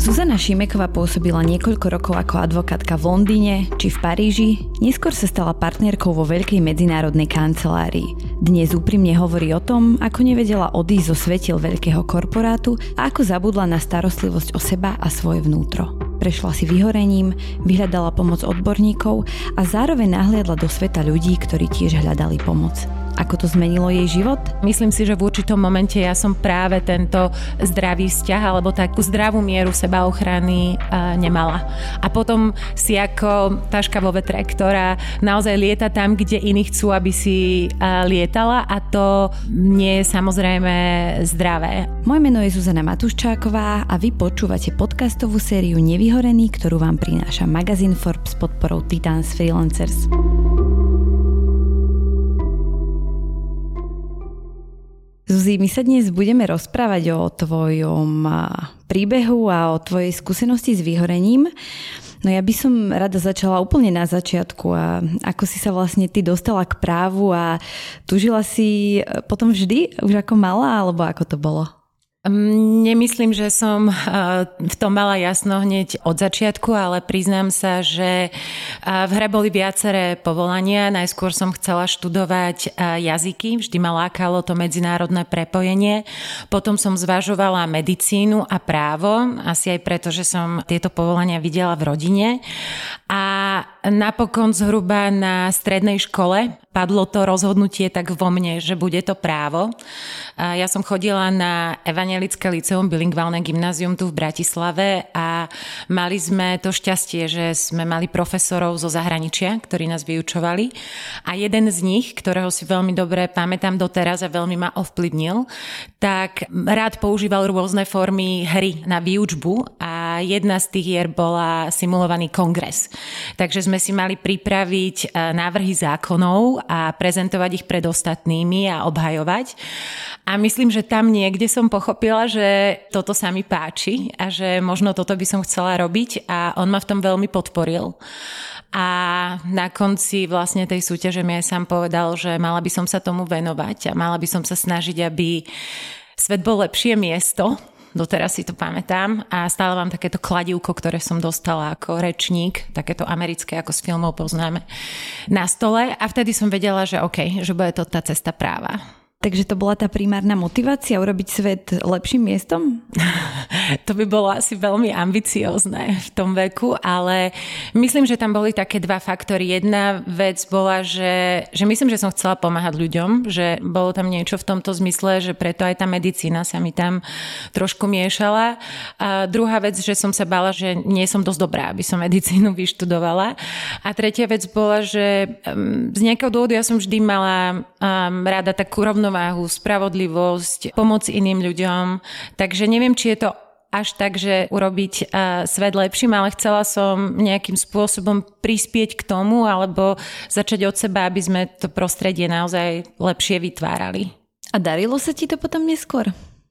Zuzana Šimeková pôsobila niekoľko rokov ako advokátka v Londýne či v Paríži, neskôr sa stala partnerkou vo veľkej medzinárodnej kancelárii. Dnes úprimne hovorí o tom, ako nevedela odísť zo svetiel veľkého korporátu a ako zabudla na starostlivosť o seba a svoje vnútro. Prešla si vyhorením, vyhľadala pomoc odborníkov a zároveň nahliadla do sveta ľudí, ktorí tiež hľadali pomoc. Ako to zmenilo jej život? Myslím si, že v určitom momente ja som práve tento zdravý vzťah alebo takú zdravú mieru seba ochrany uh, nemala. A potom si ako taška vo vetre, ktorá naozaj lieta tam, kde iní chcú, aby si uh, lietala a to nie je samozrejme zdravé. Moje meno je Zuzana Matuščáková a vy počúvate podcastovú sériu Nevyhorený, ktorú vám prináša magazín Forbes s podporou Titans Freelancers. Zuzi, my sa dnes budeme rozprávať o tvojom príbehu a o tvojej skúsenosti s vyhorením. No ja by som rada začala úplne na začiatku a ako si sa vlastne ty dostala k právu a tužila si e, potom vždy, už ako malá, alebo ako to bolo? Nemyslím, že som eh, v tom mala jasno hneď od začiatku, ale priznám sa, že eh, v hre boli viaceré povolania. Najskôr som chcela študovať eh, jazyky, vždy ma lákalo to medzinárodné prepojenie. Potom som zvažovala medicínu a právo, asi aj preto, že som tieto povolania videla v rodine. A napokon zhruba na strednej škole padlo to rozhodnutie tak vo mne, že bude to právo. Ja som chodila na Evangelické liceum, bilingválne gymnázium tu v Bratislave a mali sme to šťastie, že sme mali profesorov zo zahraničia, ktorí nás vyučovali a jeden z nich, ktorého si veľmi dobre pamätám doteraz a veľmi ma ovplyvnil, tak rád používal rôzne formy hry na výučbu a jedna z tých hier bola simulovaný kongres. Takže sme si mali pripraviť e, návrhy zákonov a prezentovať ich pred ostatnými a obhajovať. A myslím, že tam niekde som pochopila, že toto sa mi páči a že možno toto by som chcela robiť a on ma v tom veľmi podporil. A na konci vlastne tej súťaže mi aj sám povedal, že mala by som sa tomu venovať a mala by som sa snažiť, aby svet bol lepšie miesto doteraz si to pamätám a stále mám takéto kladivko, ktoré som dostala ako rečník, takéto americké, ako z filmov poznáme, na stole a vtedy som vedela, že OK, že bude to tá cesta práva. Takže to bola tá primárna motivácia urobiť svet lepším miestom? to by bolo asi veľmi ambiciózne v tom veku, ale myslím, že tam boli také dva faktory. Jedna vec bola, že, že myslím, že som chcela pomáhať ľuďom, že bolo tam niečo v tomto zmysle, že preto aj tá medicína sa mi tam trošku miešala. A druhá vec, že som sa bála, že nie som dosť dobrá, aby som medicínu vyštudovala. A tretia vec bola, že mm, z nejakého dôvodu ja som vždy mala um, rada takú rovno rovnováhu, spravodlivosť, pomoc iným ľuďom. Takže neviem, či je to až tak, že urobiť uh, svet lepším, ale chcela som nejakým spôsobom prispieť k tomu alebo začať od seba, aby sme to prostredie naozaj lepšie vytvárali. A darilo sa ti to potom neskôr?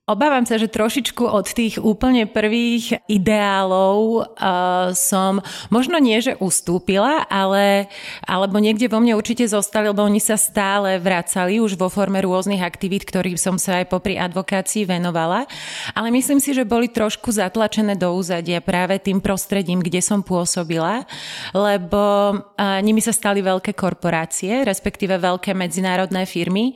Obávam sa, že trošičku od tých úplne prvých ideálov uh, som možno nie, že ustúpila, ale alebo niekde vo mne určite zostali, lebo oni sa stále vracali už vo forme rôznych aktivít, ktorým som sa aj popri advokácii venovala. Ale myslím si, že boli trošku zatlačené do úzadia práve tým prostredím, kde som pôsobila, lebo uh, nimi sa stali veľké korporácie, respektíve veľké medzinárodné firmy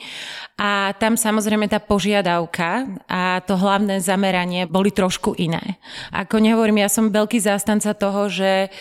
a tam samozrejme tá požiadavka a to hlavné zameranie boli trošku iné. Ako nehovorím, ja som veľký zástanca toho, že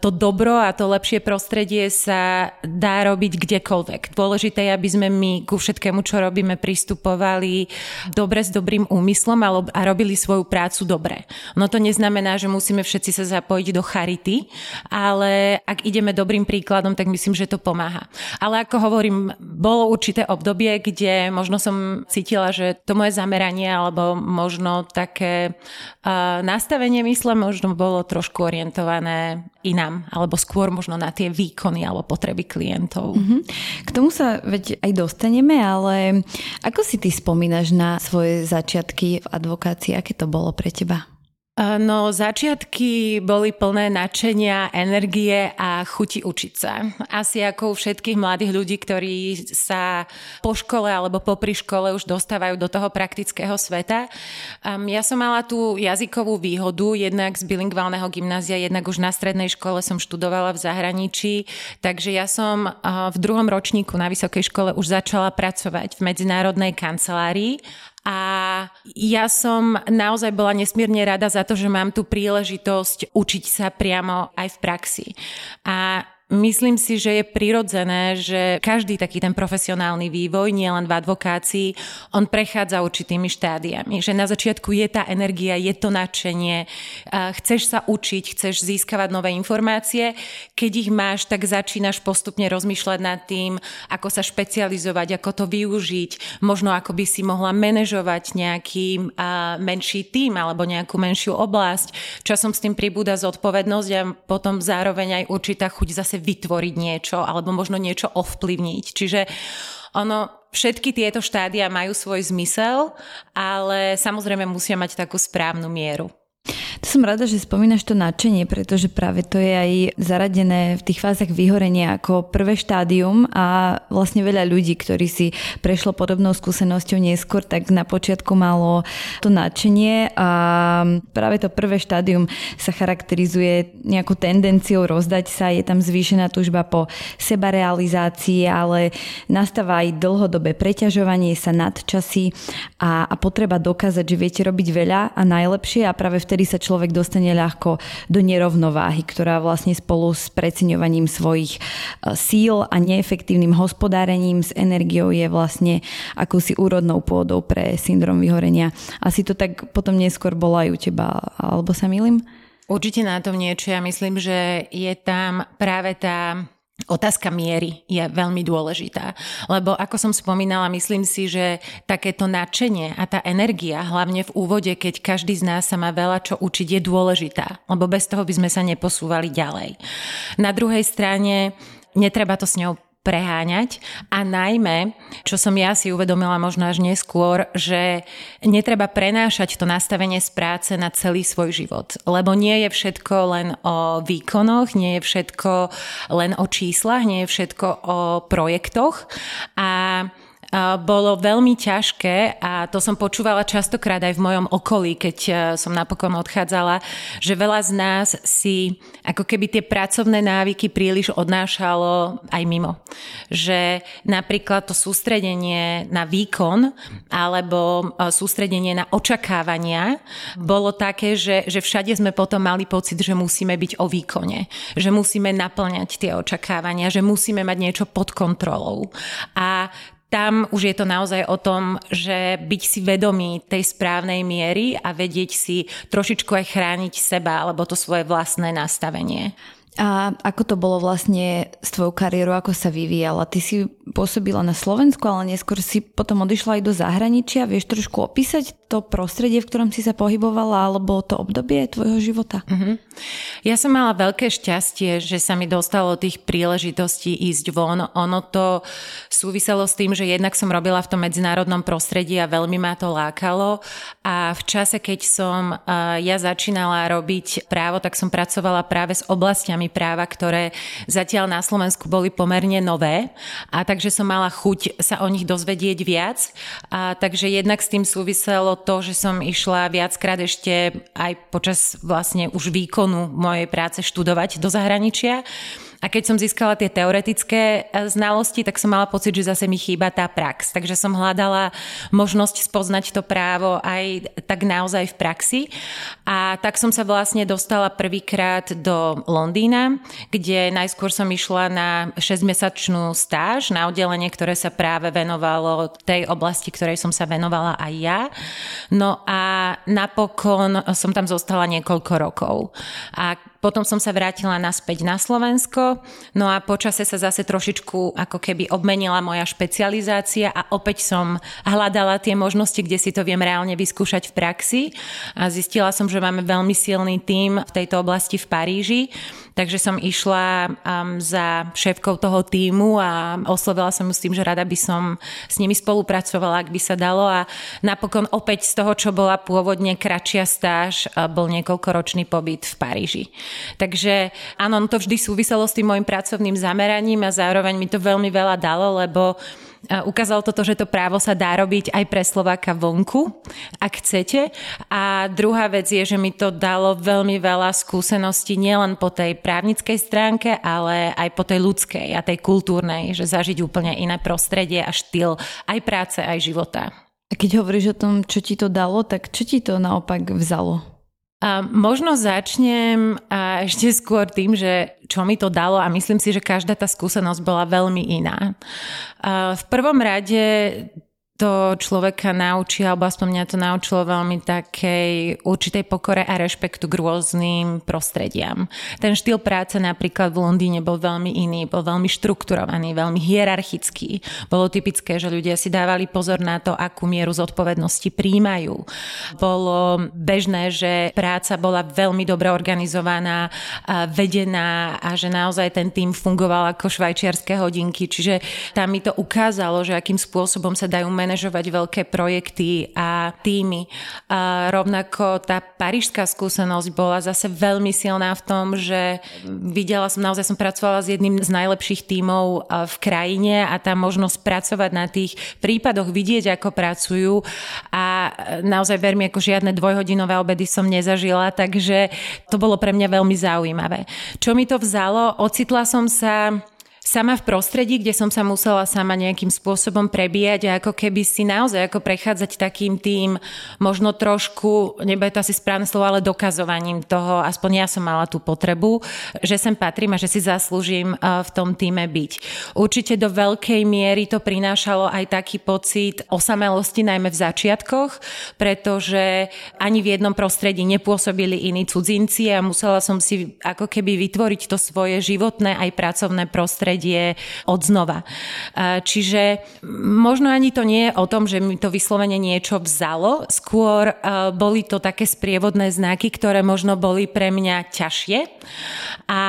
to dobro a to lepšie prostredie sa dá robiť kdekoľvek. Dôležité je, aby sme my ku všetkému, čo robíme, pristupovali dobre s dobrým úmyslom a robili svoju prácu dobre. No to neznamená, že musíme všetci sa zapojiť do charity, ale ak ideme dobrým príkladom, tak myslím, že to pomáha. Ale ako hovorím, bolo určité obdobie, kde možno som cítila, že to moje zameranie alebo možno také uh, nastavenie mysle možno bolo trošku orientované inám, alebo skôr možno na tie výkony alebo potreby klientov. Mm-hmm. K tomu sa veď aj dostaneme, ale ako si ty spomínaš na svoje začiatky v advokácii? Aké to bolo pre teba? No, začiatky boli plné nadšenia, energie a chuti učiť sa. Asi ako u všetkých mladých ľudí, ktorí sa po škole alebo popri škole už dostávajú do toho praktického sveta. Ja som mala tú jazykovú výhodu, jednak z bilingválneho gymnázia, jednak už na strednej škole som študovala v zahraničí, takže ja som v druhom ročníku na vysokej škole už začala pracovať v medzinárodnej kancelárii a ja som naozaj bola nesmierne rada za to, že mám tú príležitosť učiť sa priamo aj v praxi. A Myslím si, že je prirodzené, že každý taký ten profesionálny vývoj, nielen v advokácii, on prechádza určitými štádiami. Že na začiatku je tá energia, je to nadšenie, chceš sa učiť, chceš získavať nové informácie. Keď ich máš, tak začínaš postupne rozmýšľať nad tým, ako sa špecializovať, ako to využiť, možno ako by si mohla manažovať nejaký menší tým alebo nejakú menšiu oblasť. Časom s tým pribúda zodpovednosť a potom zároveň aj určitá chuť zase vytvoriť niečo alebo možno niečo ovplyvniť. Čiže ono, všetky tieto štádia majú svoj zmysel, ale samozrejme musia mať takú správnu mieru. To som rada, že spomínaš to nadšenie, pretože práve to je aj zaradené v tých fázach vyhorenia ako prvé štádium a vlastne veľa ľudí, ktorí si prešlo podobnou skúsenosťou neskôr, tak na počiatku malo to nadšenie a práve to prvé štádium sa charakterizuje nejakou tendenciou rozdať sa, je tam zvýšená túžba po sebarealizácii, ale nastáva aj dlhodobé preťažovanie sa nadčasy a, a potreba dokázať, že viete robiť veľa a najlepšie a práve vtedy sa človek dostane ľahko do nerovnováhy, ktorá vlastne spolu s preceňovaním svojich e, síl a neefektívnym hospodárením s energiou je vlastne akúsi úrodnou pôdou pre syndrom vyhorenia. Asi to tak potom neskôr bolo aj u teba, alebo sa milím? Určite na tom niečo. Ja myslím, že je tam práve tá Otázka miery je veľmi dôležitá, lebo ako som spomínala, myslím si, že takéto nadšenie a tá energia, hlavne v úvode, keď každý z nás sa má veľa čo učiť, je dôležitá, lebo bez toho by sme sa neposúvali ďalej. Na druhej strane netreba to s ňou preháňať a najmä, čo som ja si uvedomila možno až neskôr, že netreba prenášať to nastavenie z práce na celý svoj život, lebo nie je všetko len o výkonoch, nie je všetko len o číslach, nie je všetko o projektoch a bolo veľmi ťažké a to som počúvala častokrát aj v mojom okolí, keď e, som napokon odchádzala, že veľa z nás si ako keby tie pracovné návyky príliš odnášalo aj mimo. Že napríklad to sústredenie na výkon alebo e, sústredenie na očakávania bolo také, že, že všade sme potom mali pocit, že musíme byť o výkone, že musíme naplňať tie očakávania, že musíme mať niečo pod kontrolou. A tam už je to naozaj o tom, že byť si vedomý tej správnej miery a vedieť si trošičku aj chrániť seba alebo to svoje vlastné nastavenie. A ako to bolo vlastne s tvojou kariérou, ako sa vyvíjala? Ty si pôsobila na Slovensku, ale neskôr si potom odišla aj do zahraničia. Vieš trošku opísať to prostredie, v ktorom si sa pohybovala, alebo to obdobie tvojho života? Uh-huh. Ja som mala veľké šťastie, že sa mi dostalo tých príležitostí ísť von. Ono to súviselo s tým, že jednak som robila v tom medzinárodnom prostredí a veľmi ma to lákalo. A v čase, keď som ja začínala robiť právo, tak som pracovala práve s oblastiami práva, ktoré zatiaľ na Slovensku boli pomerne nové. A takže som mala chuť sa o nich dozvedieť viac. A takže jednak s tým súviselo to, že som išla viackrát ešte aj počas vlastne už výkonu mojej práce študovať do zahraničia. A keď som získala tie teoretické e, znalosti, tak som mala pocit, že zase mi chýba tá prax. Takže som hľadala možnosť spoznať to právo aj tak naozaj v praxi. A tak som sa vlastne dostala prvýkrát do Londýna, kde najskôr som išla na 6-mesačnú stáž na oddelenie, ktoré sa práve venovalo tej oblasti, ktorej som sa venovala aj ja. No a napokon som tam zostala niekoľko rokov. A potom som sa vrátila naspäť na Slovensko, no a počase sa zase trošičku ako keby obmenila moja špecializácia a opäť som hľadala tie možnosti, kde si to viem reálne vyskúšať v praxi. A zistila som, že máme veľmi silný tím v tejto oblasti v Paríži, takže som išla um, za šéfkou toho týmu a oslovila som ju s tým, že rada by som s nimi spolupracovala, ak by sa dalo a napokon opäť z toho, čo bola pôvodne kratšia stáž, bol niekoľkoročný pobyt v Paríži. Takže áno, to vždy súviselo s tým môjim pracovným zameraním a zároveň mi to veľmi veľa dalo, lebo ukázalo to, že to právo sa dá robiť aj pre Slováka vonku, ak chcete. A druhá vec je, že mi to dalo veľmi veľa skúseností nielen po tej právnickej stránke, ale aj po tej ľudskej a tej kultúrnej, že zažiť úplne iné prostredie a štýl aj práce, aj života. A keď hovoríš o tom, čo ti to dalo, tak čo ti to naopak vzalo? A možno začnem a ešte skôr tým, že čo mi to dalo a myslím si, že každá tá skúsenosť bola veľmi iná. A v prvom rade to človeka naučí, alebo aspoň mňa to naučilo veľmi takej určitej pokore a rešpektu k rôznym prostrediam. Ten štýl práce napríklad v Londýne bol veľmi iný, bol veľmi štrukturovaný, veľmi hierarchický. Bolo typické, že ľudia si dávali pozor na to, akú mieru zodpovednosti príjmajú. Bolo bežné, že práca bola veľmi dobre organizovaná, vedená a že naozaj ten tým fungoval ako švajčiarske hodinky. Čiže tam mi to ukázalo, že akým spôsobom sa dajú manažovať veľké projekty a týmy. A rovnako tá parížská skúsenosť bola zase veľmi silná v tom, že videla som, naozaj som pracovala s jedným z najlepších tímov v krajine a tá možnosť pracovať na tých prípadoch, vidieť, ako pracujú a naozaj veľmi ako žiadne dvojhodinové obedy som nezažila, takže to bolo pre mňa veľmi zaujímavé. Čo mi to vzalo? Ocitla som sa sama v prostredí, kde som sa musela sama nejakým spôsobom prebíjať a ako keby si naozaj ako prechádzať takým tým možno trošku, nebude to asi správne slovo, ale dokazovaním toho, aspoň ja som mala tú potrebu, že sem patrím a že si zaslúžim v tom týme byť. Určite do veľkej miery to prinášalo aj taký pocit osamelosti, najmä v začiatkoch, pretože ani v jednom prostredí nepôsobili iní cudzinci a musela som si ako keby vytvoriť to svoje životné aj pracovné prostredie prostredie od znova. Čiže možno ani to nie je o tom, že mi to vyslovene niečo vzalo, skôr boli to také sprievodné znaky, ktoré možno boli pre mňa ťažšie a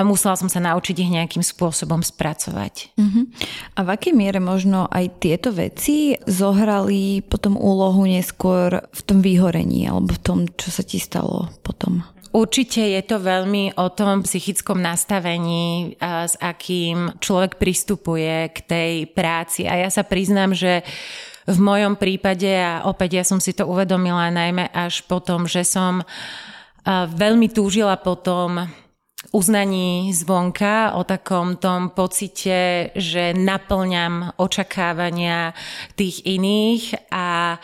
musela som sa naučiť ich nejakým spôsobom spracovať. Uh-huh. A v akej miere možno aj tieto veci zohrali potom úlohu neskôr v tom vyhorení alebo v tom, čo sa ti stalo potom? Určite je to veľmi o tom psychickom nastavení, s akým človek pristupuje k tej práci. A ja sa priznám, že v mojom prípade, a opäť ja som si to uvedomila najmä až potom, že som veľmi túžila potom uznaní zvonka, o takom tom pocite, že naplňam očakávania tých iných a,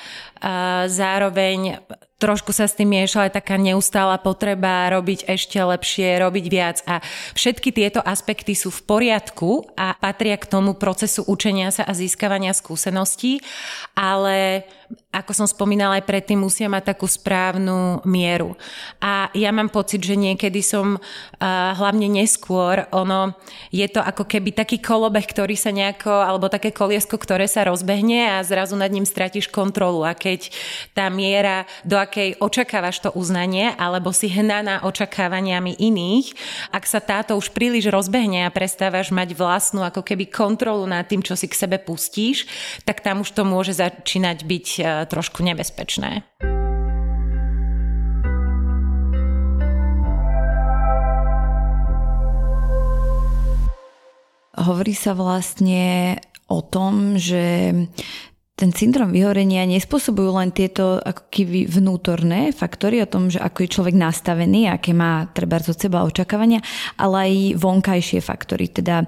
zároveň trošku sa s tým miešala aj taká neustála potreba robiť ešte lepšie, robiť viac a všetky tieto aspekty sú v poriadku a patria k tomu procesu učenia sa a získavania skúseností, ale ako som spomínala aj predtým, musia mať takú správnu mieru. A ja mám pocit, že niekedy som hlavne neskôr, ono je to ako keby taký kolobeh, ktorý sa nejako, alebo také koliesko, ktoré sa rozbehne a zrazu nad ním stratíš kontrolu. A keď tá miera, do akej očakávaš to uznanie, alebo si hnaná očakávaniami iných, ak sa táto už príliš rozbehne a prestávaš mať vlastnú ako keby kontrolu nad tým, čo si k sebe pustíš, tak tam už to môže začínať byť uh, trošku nebezpečné. Hovorí sa vlastne o tom, že ten syndrom vyhorenia nespôsobujú len tieto ako keby vnútorné faktory o tom, že ako je človek nastavený, aké má treba od seba očakávania, ale aj vonkajšie faktory, teda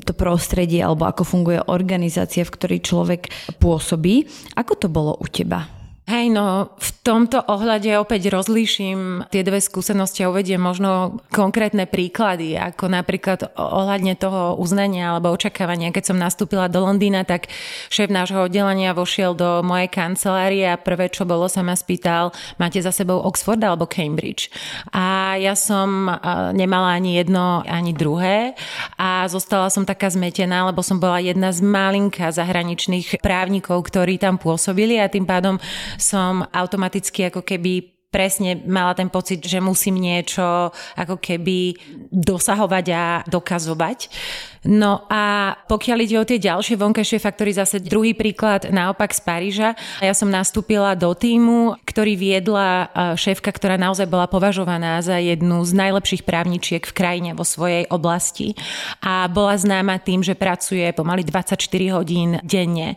to prostredie alebo ako funguje organizácia, v ktorej človek pôsobí. Ako to bolo u teba? Hej, no v tomto ohľade opäť rozlíšim tie dve skúsenosti a uvediem možno konkrétne príklady, ako napríklad ohľadne toho uznania alebo očakávania. Keď som nastúpila do Londýna, tak šéf nášho oddelenia vošiel do mojej kancelárie a prvé, čo bolo, sa ma spýtal, máte za sebou Oxford alebo Cambridge? A ja som nemala ani jedno, ani druhé a zostala som taká zmetená, lebo som bola jedna z malinka zahraničných právnikov, ktorí tam pôsobili a tým pádom som automaticky ako keby presne mala ten pocit, že musím niečo ako keby dosahovať a dokazovať. No a pokiaľ ide o tie ďalšie vonkajšie faktory, zase druhý príklad naopak z Paríža. Ja som nastúpila do týmu, ktorý viedla šéfka, ktorá naozaj bola považovaná za jednu z najlepších právničiek v krajine vo svojej oblasti a bola známa tým, že pracuje pomaly 24 hodín denne.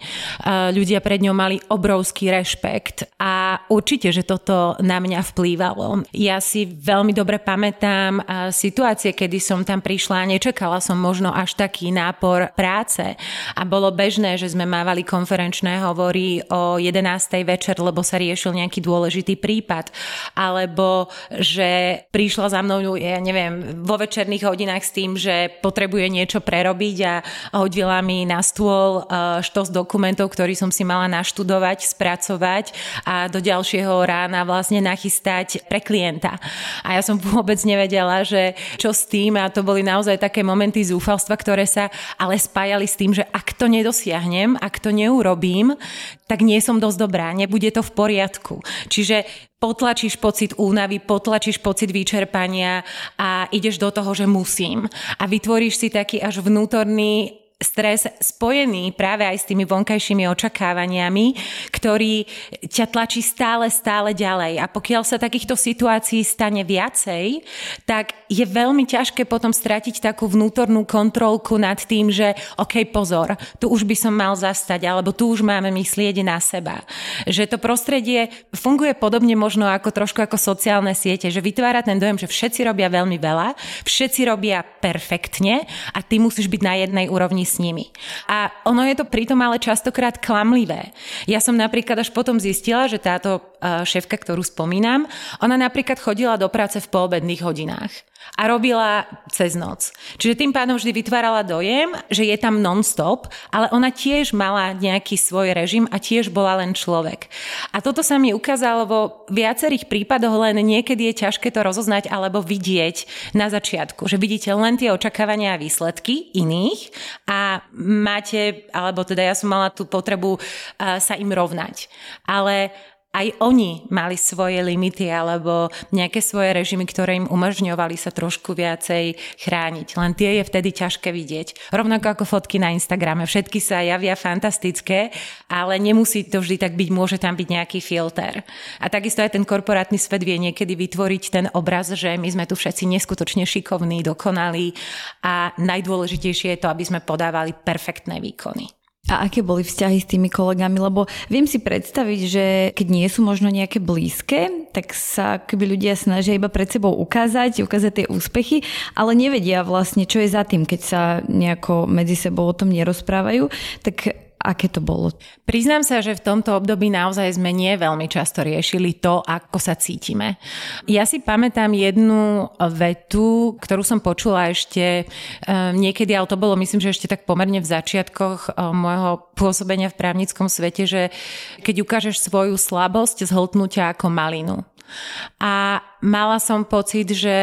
Ľudia pred ňou mali obrovský rešpekt a určite, že toto na mňa vplývalo. Ja si veľmi dobre pamätám situácie, kedy som tam prišla a nečakala som možno až taký nápor práce a bolo bežné, že sme mávali konferenčné hovory o 11. večer, lebo sa riešil nejaký dôležitý prípad, alebo že prišla za mnou, ja neviem, vo večerných hodinách s tým, že potrebuje niečo prerobiť a hodila mi na stôl e, štos dokumentov, ktorý som si mala naštudovať, spracovať a do ďalšieho rána vlastne nachystať pre klienta. A ja som vôbec nevedela, že čo s tým a to boli naozaj také momenty zúfalstva, ktoré sa ale spájali s tým, že ak to nedosiahnem, ak to neurobím, tak nie som dosť dobrá, nebude to v poriadku. Čiže potlačíš pocit únavy, potlačíš pocit vyčerpania a ideš do toho, že musím. A vytvoríš si taký až vnútorný stres spojený práve aj s tými vonkajšími očakávaniami, ktorý ťa tlačí stále, stále ďalej. A pokiaľ sa takýchto situácií stane viacej, tak je veľmi ťažké potom stratiť takú vnútornú kontrolku nad tým, že OK, pozor, tu už by som mal zastať, alebo tu už máme myslieť na seba. Že to prostredie funguje podobne možno ako trošku ako sociálne siete, že vytvára ten dojem, že všetci robia veľmi veľa, všetci robia perfektne a ty musíš byť na jednej úrovni s nimi. A ono je to pritom ale častokrát klamlivé. Ja som napríklad až potom zistila, že táto šéfka, ktorú spomínam, ona napríklad chodila do práce v poobedných hodinách a robila cez noc. Čiže tým pádom vždy vytvárala dojem, že je tam non-stop, ale ona tiež mala nejaký svoj režim a tiež bola len človek. A toto sa mi ukázalo vo viacerých prípadoch, len niekedy je ťažké to rozoznať alebo vidieť na začiatku, že vidíte len tie očakávania a výsledky iných a máte, alebo teda ja som mala tú potrebu sa im rovnať. Ale aj oni mali svoje limity alebo nejaké svoje režimy, ktoré im umožňovali sa trošku viacej chrániť. Len tie je vtedy ťažké vidieť. Rovnako ako fotky na Instagrame. Všetky sa javia fantastické, ale nemusí to vždy tak byť, môže tam byť nejaký filter. A takisto aj ten korporátny svet vie niekedy vytvoriť ten obraz, že my sme tu všetci neskutočne šikovní, dokonalí a najdôležitejšie je to, aby sme podávali perfektné výkony. A aké boli vzťahy s tými kolegami? Lebo viem si predstaviť, že keď nie sú možno nejaké blízke, tak sa keby ľudia snažia iba pred sebou ukázať, ukázať tie úspechy, ale nevedia vlastne, čo je za tým, keď sa nejako medzi sebou o tom nerozprávajú. Tak aké to bolo? Priznám sa, že v tomto období naozaj sme nie veľmi často riešili to, ako sa cítime. Ja si pamätám jednu vetu, ktorú som počula ešte um, niekedy, ale to bolo myslím, že ešte tak pomerne v začiatkoch um, môjho pôsobenia v právnickom svete, že keď ukážeš svoju slabosť, zhltnutia ako malinu. A mala som pocit, že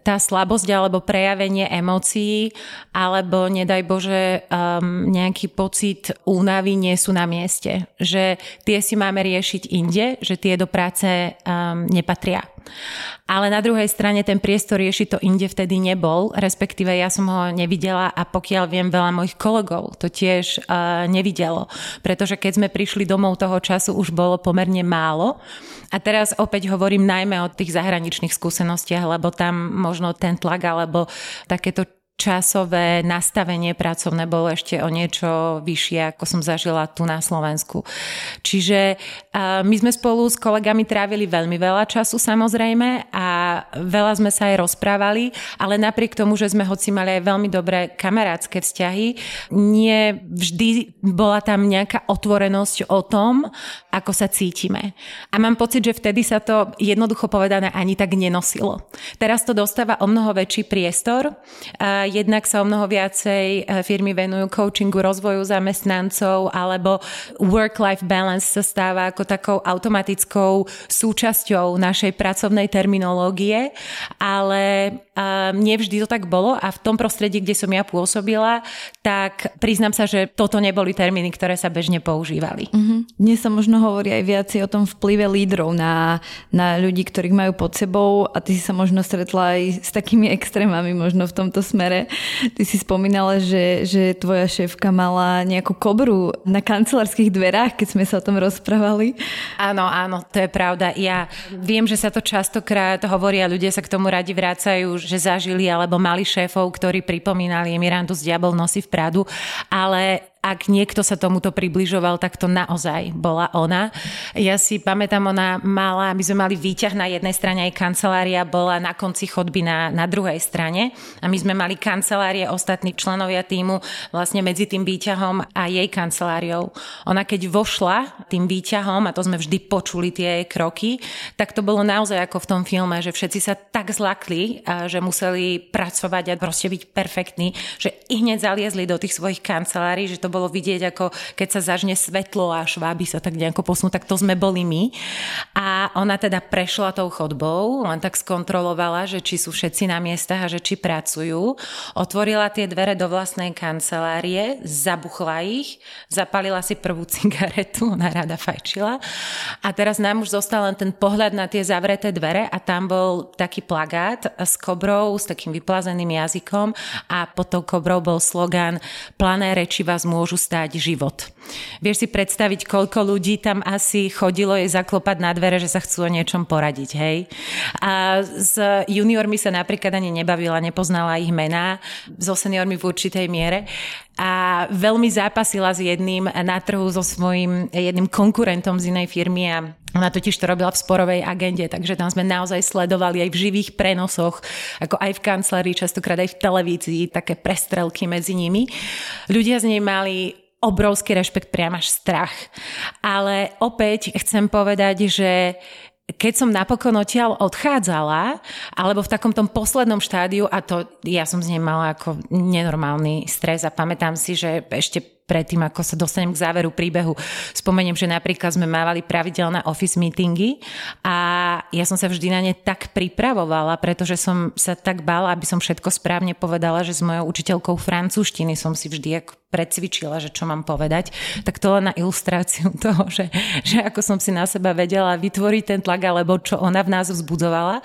tá slabosť alebo prejavenie emócií alebo nedaj Bože um, nejaký pocit únavy nie sú na mieste. Že tie si máme riešiť inde, že tie do práce um, nepatria. Ale na druhej strane ten priestor riešiť to inde vtedy nebol, respektíve ja som ho nevidela a pokiaľ viem, veľa mojich kolegov to tiež uh, nevidelo. Pretože keď sme prišli domov toho času, už bolo pomerne málo. A teraz opäť hovorím najmä o tých zahraničných skúsenostiach, lebo tam možno ten tlak alebo takéto časové nastavenie pracovné bolo ešte o niečo vyššie, ako som zažila tu na Slovensku. Čiže my sme spolu s kolegami trávili veľmi veľa času samozrejme a veľa sme sa aj rozprávali, ale napriek tomu, že sme hoci mali aj veľmi dobré kamarátske vzťahy, nie vždy bola tam nejaká otvorenosť o tom, ako sa cítime. A mám pocit, že vtedy sa to jednoducho povedané ani tak nenosilo. Teraz to dostáva o mnoho väčší priestor jednak sa o mnoho viacej e, firmy venujú coachingu, rozvoju zamestnancov alebo work-life balance sa stáva ako takou automatickou súčasťou našej pracovnej terminológie, ale um, nevždy to tak bolo a v tom prostredí, kde som ja pôsobila, tak priznám sa, že toto neboli termíny, ktoré sa bežne používali. Mm-hmm. Dnes sa možno hovorí aj viacej o tom vplyve lídrov na, na ľudí, ktorých majú pod sebou a ty si sa možno stretla aj s takými extrémami možno v tomto smere smere. Ty si spomínala, že, že tvoja šéfka mala nejakú kobru na kancelárskych dverách, keď sme sa o tom rozprávali. Áno, áno, to je pravda. Ja viem, že sa to častokrát hovorí a ľudia sa k tomu radi vrácajú, že zažili alebo mali šéfov, ktorí pripomínali Mirandu z Diabol nosí v Pradu, ale ak niekto sa tomuto približoval, tak to naozaj bola ona. Ja si pamätám, ona mala, my sme mali výťah na jednej strane, aj kancelária bola na konci chodby na, na druhej strane a my sme mali kancelárie, ostatní členovia týmu vlastne medzi tým výťahom a jej kanceláriou. Ona keď vošla tým výťahom, a to sme vždy počuli tie jej kroky, tak to bolo naozaj ako v tom filme, že všetci sa tak zlakli, že museli pracovať a proste byť perfektní, že i hneď zaliezli do tých svojich kancelárií, že to bolo vidieť, ako keď sa zažne svetlo a šváby sa tak nejako posunú, tak to sme boli my. A ona teda prešla tou chodbou, len tak skontrolovala, že či sú všetci na miestach a že či pracujú. Otvorila tie dvere do vlastnej kancelárie, zabuchla ich, zapalila si prvú cigaretu, ona rada fajčila. A teraz nám už zostal len ten pohľad na tie zavreté dvere a tam bol taký plagát s kobrou, s takým vyplazeným jazykom a pod tou kobrou bol slogan Plané reči vás môžu môžu stáť život. Vieš si predstaviť, koľko ľudí tam asi chodilo jej zaklopať na dvere, že sa chcú o niečom poradiť, hej? A s juniormi sa napríklad ani nebavila, nepoznala ich mená, so seniormi v určitej miere a veľmi zápasila s jedným na trhu so svojím jedným konkurentom z inej firmy a ona totiž to robila v sporovej agende, takže tam sme naozaj sledovali aj v živých prenosoch, ako aj v kancelárii, častokrát aj v televízii, také prestrelky medzi nimi. Ľudia z nej mali obrovský rešpekt, priam až strach. Ale opäť chcem povedať, že keď som napokon odtiaľ odchádzala, alebo v takom tom poslednom štádiu, a to ja som z nej mala ako nenormálny stres a pamätám si, že ešte predtým, ako sa dostanem k záveru príbehu, spomeniem, že napríklad sme mávali pravidelné office meetingy a ja som sa vždy na ne tak pripravovala, pretože som sa tak bála, aby som všetko správne povedala, že s mojou učiteľkou francúzštiny som si vždy precvičila, že čo mám povedať. Tak to len na ilustráciu toho, že, že ako som si na seba vedela vytvoriť ten tlak, alebo čo ona v nás vzbudzovala.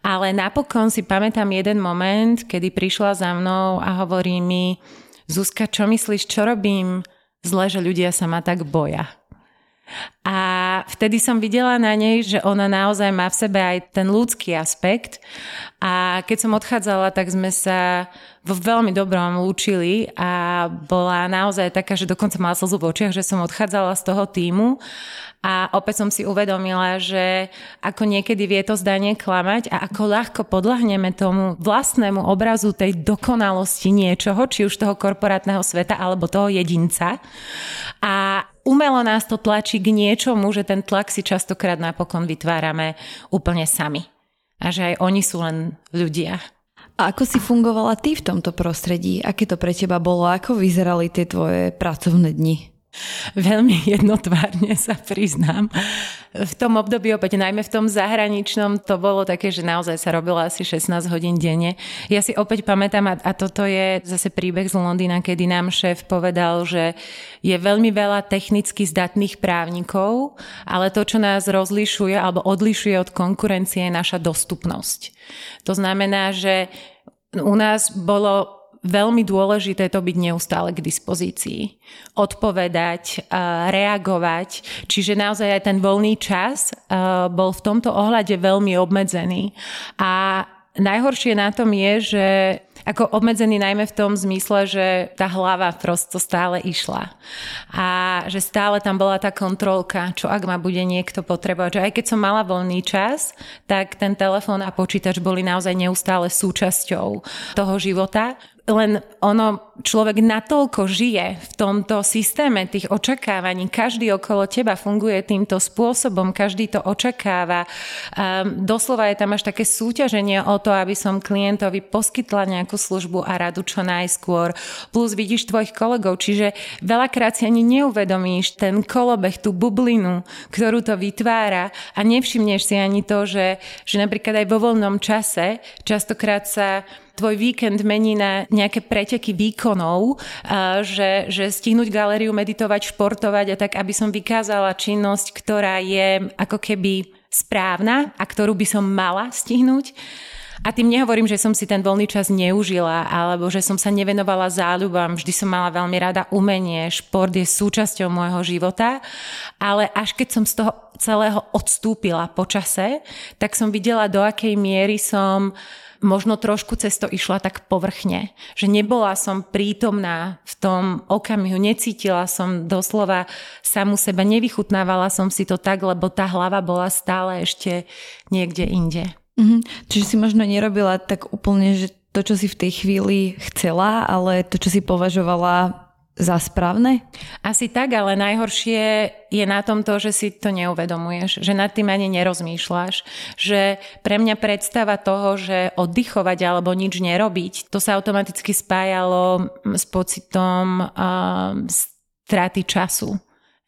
Ale napokon si pamätám jeden moment, kedy prišla za mnou a hovorí mi, Zuzka, čo myslíš, čo robím zle, že ľudia sa ma tak boja? A vtedy som videla na nej, že ona naozaj má v sebe aj ten ľudský aspekt. A keď som odchádzala, tak sme sa vo veľmi dobrom lúčili a bola naozaj taká, že dokonca mala slzu v očiach, že som odchádzala z toho týmu a opäť som si uvedomila, že ako niekedy vie to zdanie klamať a ako ľahko podľahneme tomu vlastnému obrazu tej dokonalosti niečoho, či už toho korporátneho sveta alebo toho jedinca. A umelo nás to tlačí k niečomu, že ten tlak si častokrát napokon vytvárame úplne sami. A že aj oni sú len ľudia. A ako si fungovala ty v tomto prostredí? Aké to pre teba bolo? Ako vyzerali tie tvoje pracovné dni? Veľmi jednotvárne sa priznám. V tom období opäť, najmä v tom zahraničnom, to bolo také, že naozaj sa robilo asi 16 hodín denne. Ja si opäť pamätám, a, toto je zase príbeh z Londýna, kedy nám šéf povedal, že je veľmi veľa technicky zdatných právnikov, ale to, čo nás rozlišuje alebo odlišuje od konkurencie, je naša dostupnosť. To znamená, že u nás bolo veľmi dôležité to byť neustále k dispozícii. Odpovedať, reagovať. Čiže naozaj aj ten voľný čas bol v tomto ohľade veľmi obmedzený. A najhoršie na tom je, že ako obmedzený najmä v tom zmysle, že tá hlava prosto stále išla. A že stále tam bola tá kontrolka, čo ak ma bude niekto potrebovať. Že aj keď som mala voľný čas, tak ten telefón a počítač boli naozaj neustále súčasťou toho života len ono, človek natoľko žije v tomto systéme tých očakávaní, každý okolo teba funguje týmto spôsobom, každý to očakáva. Um, doslova je tam až také súťaženie o to, aby som klientovi poskytla nejakú službu a radu čo najskôr. Plus vidíš tvojich kolegov, čiže veľakrát si ani neuvedomíš ten kolobeh, tú bublinu, ktorú to vytvára a nevšimneš si ani to, že, že napríklad aj vo voľnom čase častokrát sa tvoj víkend mení na nejaké preteky výkonov, že, že stihnúť galériu, meditovať, športovať a tak, aby som vykázala činnosť, ktorá je ako keby správna a ktorú by som mala stihnúť. A tým nehovorím, že som si ten voľný čas neužila, alebo že som sa nevenovala záľubám. Vždy som mala veľmi rada umenie, šport je súčasťou môjho života, ale až keď som z toho celého odstúpila po čase, tak som videla, do akej miery som možno trošku cez to išla tak povrchne. Že nebola som prítomná v tom okamihu, necítila som doslova samu seba, nevychutnávala som si to tak, lebo tá hlava bola stále ešte niekde inde. Mm-hmm. Čiže si možno nerobila tak úplne, že to, čo si v tej chvíli chcela, ale to, čo si považovala za správne? Asi tak, ale najhoršie je na tom to, že si to neuvedomuješ, že nad tým ani nerozmýšľaš, že pre mňa predstava toho, že oddychovať alebo nič nerobiť, to sa automaticky spájalo s pocitom uh, straty času.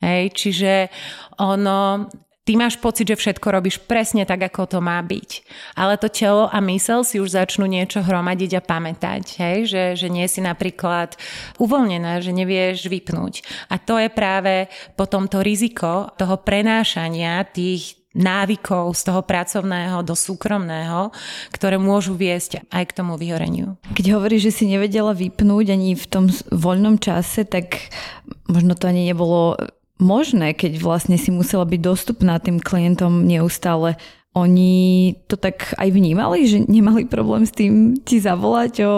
Hej, čiže ono, Ty máš pocit, že všetko robíš presne tak, ako to má byť. Ale to telo a mysel si už začnú niečo hromadiť a pamätať. Hej? Že, že nie si napríklad uvoľnená, že nevieš vypnúť. A to je práve potom to riziko toho prenášania tých návykov z toho pracovného do súkromného, ktoré môžu viesť aj k tomu vyhoreniu. Keď hovoríš, že si nevedela vypnúť ani v tom voľnom čase, tak možno to ani nebolo možné, keď vlastne si musela byť dostupná tým klientom neustále. Oni to tak aj vnímali, že nemali problém s tým ti zavolať o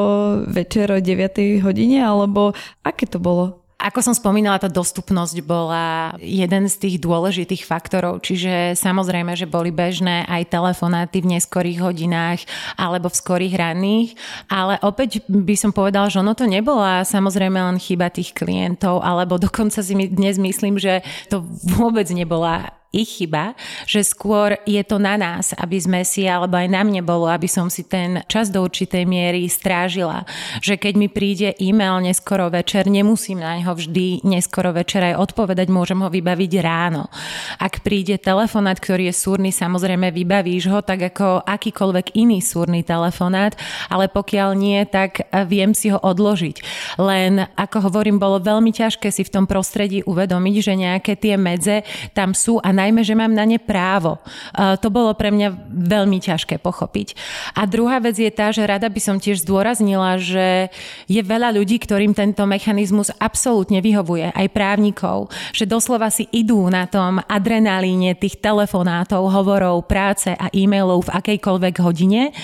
večer o 9 hodine, alebo aké to bolo? Ako som spomínala, tá dostupnosť bola jeden z tých dôležitých faktorov, čiže samozrejme, že boli bežné aj telefonáty v neskorých hodinách alebo v skorých ranných, ale opäť by som povedala, že ono to nebola samozrejme len chyba tých klientov, alebo dokonca si dnes myslím, že to vôbec nebola ich chyba, že skôr je to na nás, aby sme si, alebo aj na mne bolo, aby som si ten čas do určitej miery strážila. Že keď mi príde e-mail neskoro večer, nemusím na neho vždy neskoro večer aj odpovedať, môžem ho vybaviť ráno. Ak príde telefonát, ktorý je súrny, samozrejme vybavíš ho tak ako akýkoľvek iný súrny telefonát, ale pokiaľ nie, tak viem si ho odložiť. Len, ako hovorím, bolo veľmi ťažké si v tom prostredí uvedomiť, že nejaké tie medze tam sú a najmä, že mám na ne právo. To bolo pre mňa veľmi ťažké pochopiť. A druhá vec je tá, že rada by som tiež zdôraznila, že je veľa ľudí, ktorým tento mechanizmus absolútne vyhovuje, aj právnikov, že doslova si idú na tom adrenalíne tých telefonátov, hovorov, práce a e-mailov v akejkoľvek hodine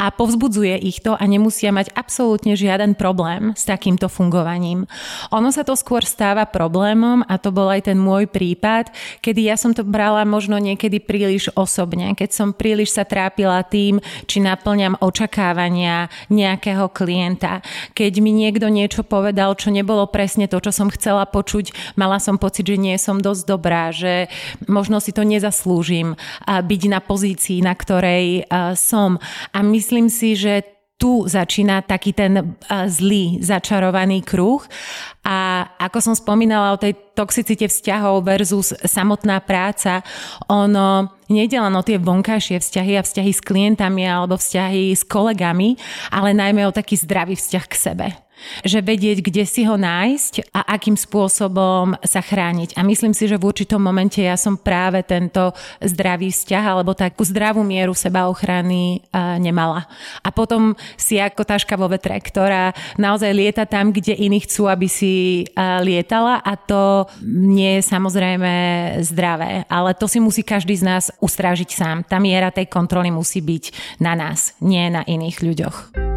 a povzbudzuje ich to a nemusia mať absolútne žiaden problém s takýmto fungovaním. Ono sa to skôr stáva problémom a to bol aj ten môj prípad, kedy ja som to brala možno niekedy príliš osobne, keď som príliš sa trápila tým, či naplňam očakávania nejakého klienta. Keď mi niekto niečo povedal, čo nebolo presne to, čo som chcela počuť, mala som pocit, že nie som dosť dobrá, že možno si to nezaslúžim byť na pozícii, na ktorej som. A myslím si, že tu začína taký ten zlý začarovaný kruh. A ako som spomínala o tej toxicite vzťahov versus samotná práca, ono nejde len o tie vonkajšie vzťahy a vzťahy s klientami alebo vzťahy s kolegami, ale najmä o taký zdravý vzťah k sebe že vedieť, kde si ho nájsť a akým spôsobom sa chrániť. A myslím si, že v určitom momente ja som práve tento zdravý vzťah alebo takú zdravú mieru seba ochrany nemala. A potom si ako taška vo vetre, ktorá naozaj lieta tam, kde iní chcú, aby si lietala a to nie je samozrejme zdravé. Ale to si musí každý z nás ustrážiť sám. Tá miera tej kontroly musí byť na nás, nie na iných ľuďoch.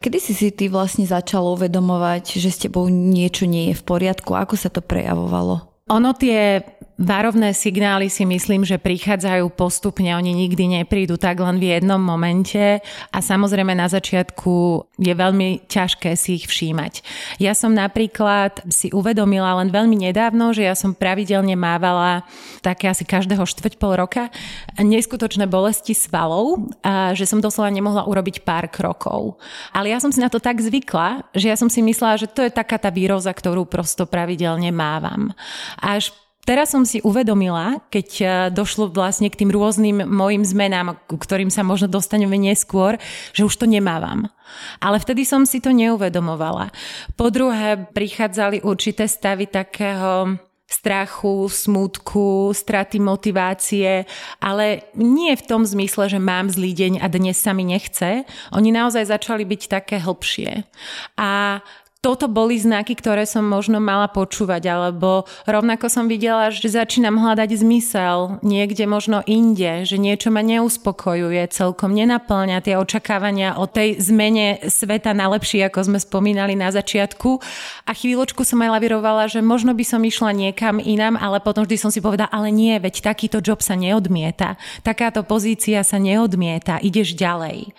Kedy si si ty vlastne začal uvedomovať, že s tebou niečo nie je v poriadku? Ako sa to prejavovalo? Ono tie Várovné signály si myslím, že prichádzajú postupne, oni nikdy neprídu tak len v jednom momente a samozrejme na začiatku je veľmi ťažké si ich všímať. Ja som napríklad si uvedomila len veľmi nedávno, že ja som pravidelne mávala také asi každého štvrť pol roka neskutočné bolesti svalov, a že som doslova nemohla urobiť pár krokov. Ale ja som si na to tak zvykla, že ja som si myslela, že to je taká tá výroza, ktorú prosto pravidelne mávam. Až Teraz som si uvedomila, keď e, došlo vlastne k tým rôznym mojim zmenám, ku ktorým sa možno dostaneme neskôr, že už to nemávam. Ale vtedy som si to neuvedomovala. Po druhé, prichádzali určité stavy takého strachu, smútku, straty motivácie, ale nie v tom zmysle, že mám zlý deň a dnes sa mi nechce. Oni naozaj začali byť také hlbšie. A toto boli znaky, ktoré som možno mala počúvať, alebo rovnako som videla, že začínam hľadať zmysel niekde možno inde, že niečo ma neuspokojuje, celkom nenaplňa tie očakávania o tej zmene sveta na lepšie, ako sme spomínali na začiatku. A chvíľočku som aj lavirovala, že možno by som išla niekam inám, ale potom vždy som si povedala, ale nie, veď takýto job sa neodmieta, takáto pozícia sa neodmieta, ideš ďalej.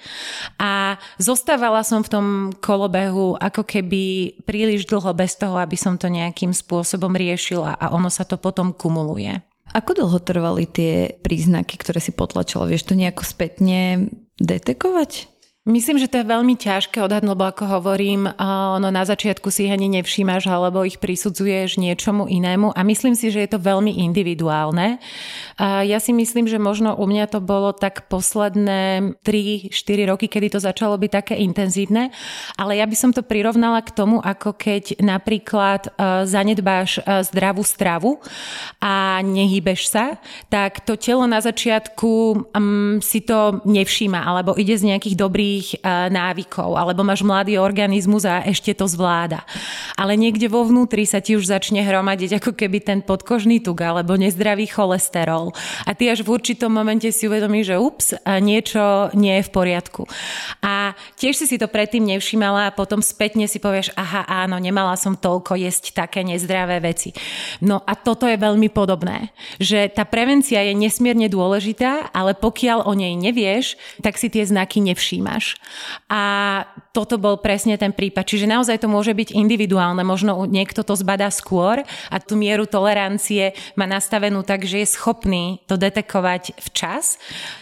A zostávala som v tom kolobehu ako keby príliš dlho bez toho, aby som to nejakým spôsobom riešila a ono sa to potom kumuluje. Ako dlho trvali tie príznaky, ktoré si potlačila? Vieš to nejako spätne detekovať? Myslím, že to je veľmi ťažké odhadnúť, lebo ako hovorím, ono na začiatku si ani nevšímaš, alebo ich prisudzuješ niečomu inému a myslím si, že je to veľmi individuálne. Ja si myslím, že možno u mňa to bolo tak posledné 3-4 roky, kedy to začalo byť také intenzívne, ale ja by som to prirovnala k tomu, ako keď napríklad zanedbáš zdravú stravu a nehýbeš sa, tak to telo na začiatku um, si to nevšíma, alebo ide z nejakých dobrých dobrých návykov, alebo máš mladý organizmus a ešte to zvláda. Ale niekde vo vnútri sa ti už začne hromadiť ako keby ten podkožný tuk alebo nezdravý cholesterol. A ty až v určitom momente si uvedomíš, že ups, niečo nie je v poriadku. A tiež si si to predtým nevšimala a potom spätne si povieš, aha, áno, nemala som toľko jesť také nezdravé veci. No a toto je veľmi podobné, že tá prevencia je nesmierne dôležitá, ale pokiaľ o nej nevieš, tak si tie znaky nevšímaš máš. A toto bol presne ten prípad. Čiže naozaj to môže byť individuálne. Možno niekto to zbadá skôr a tú mieru tolerancie má nastavenú tak, že je schopný to detekovať včas.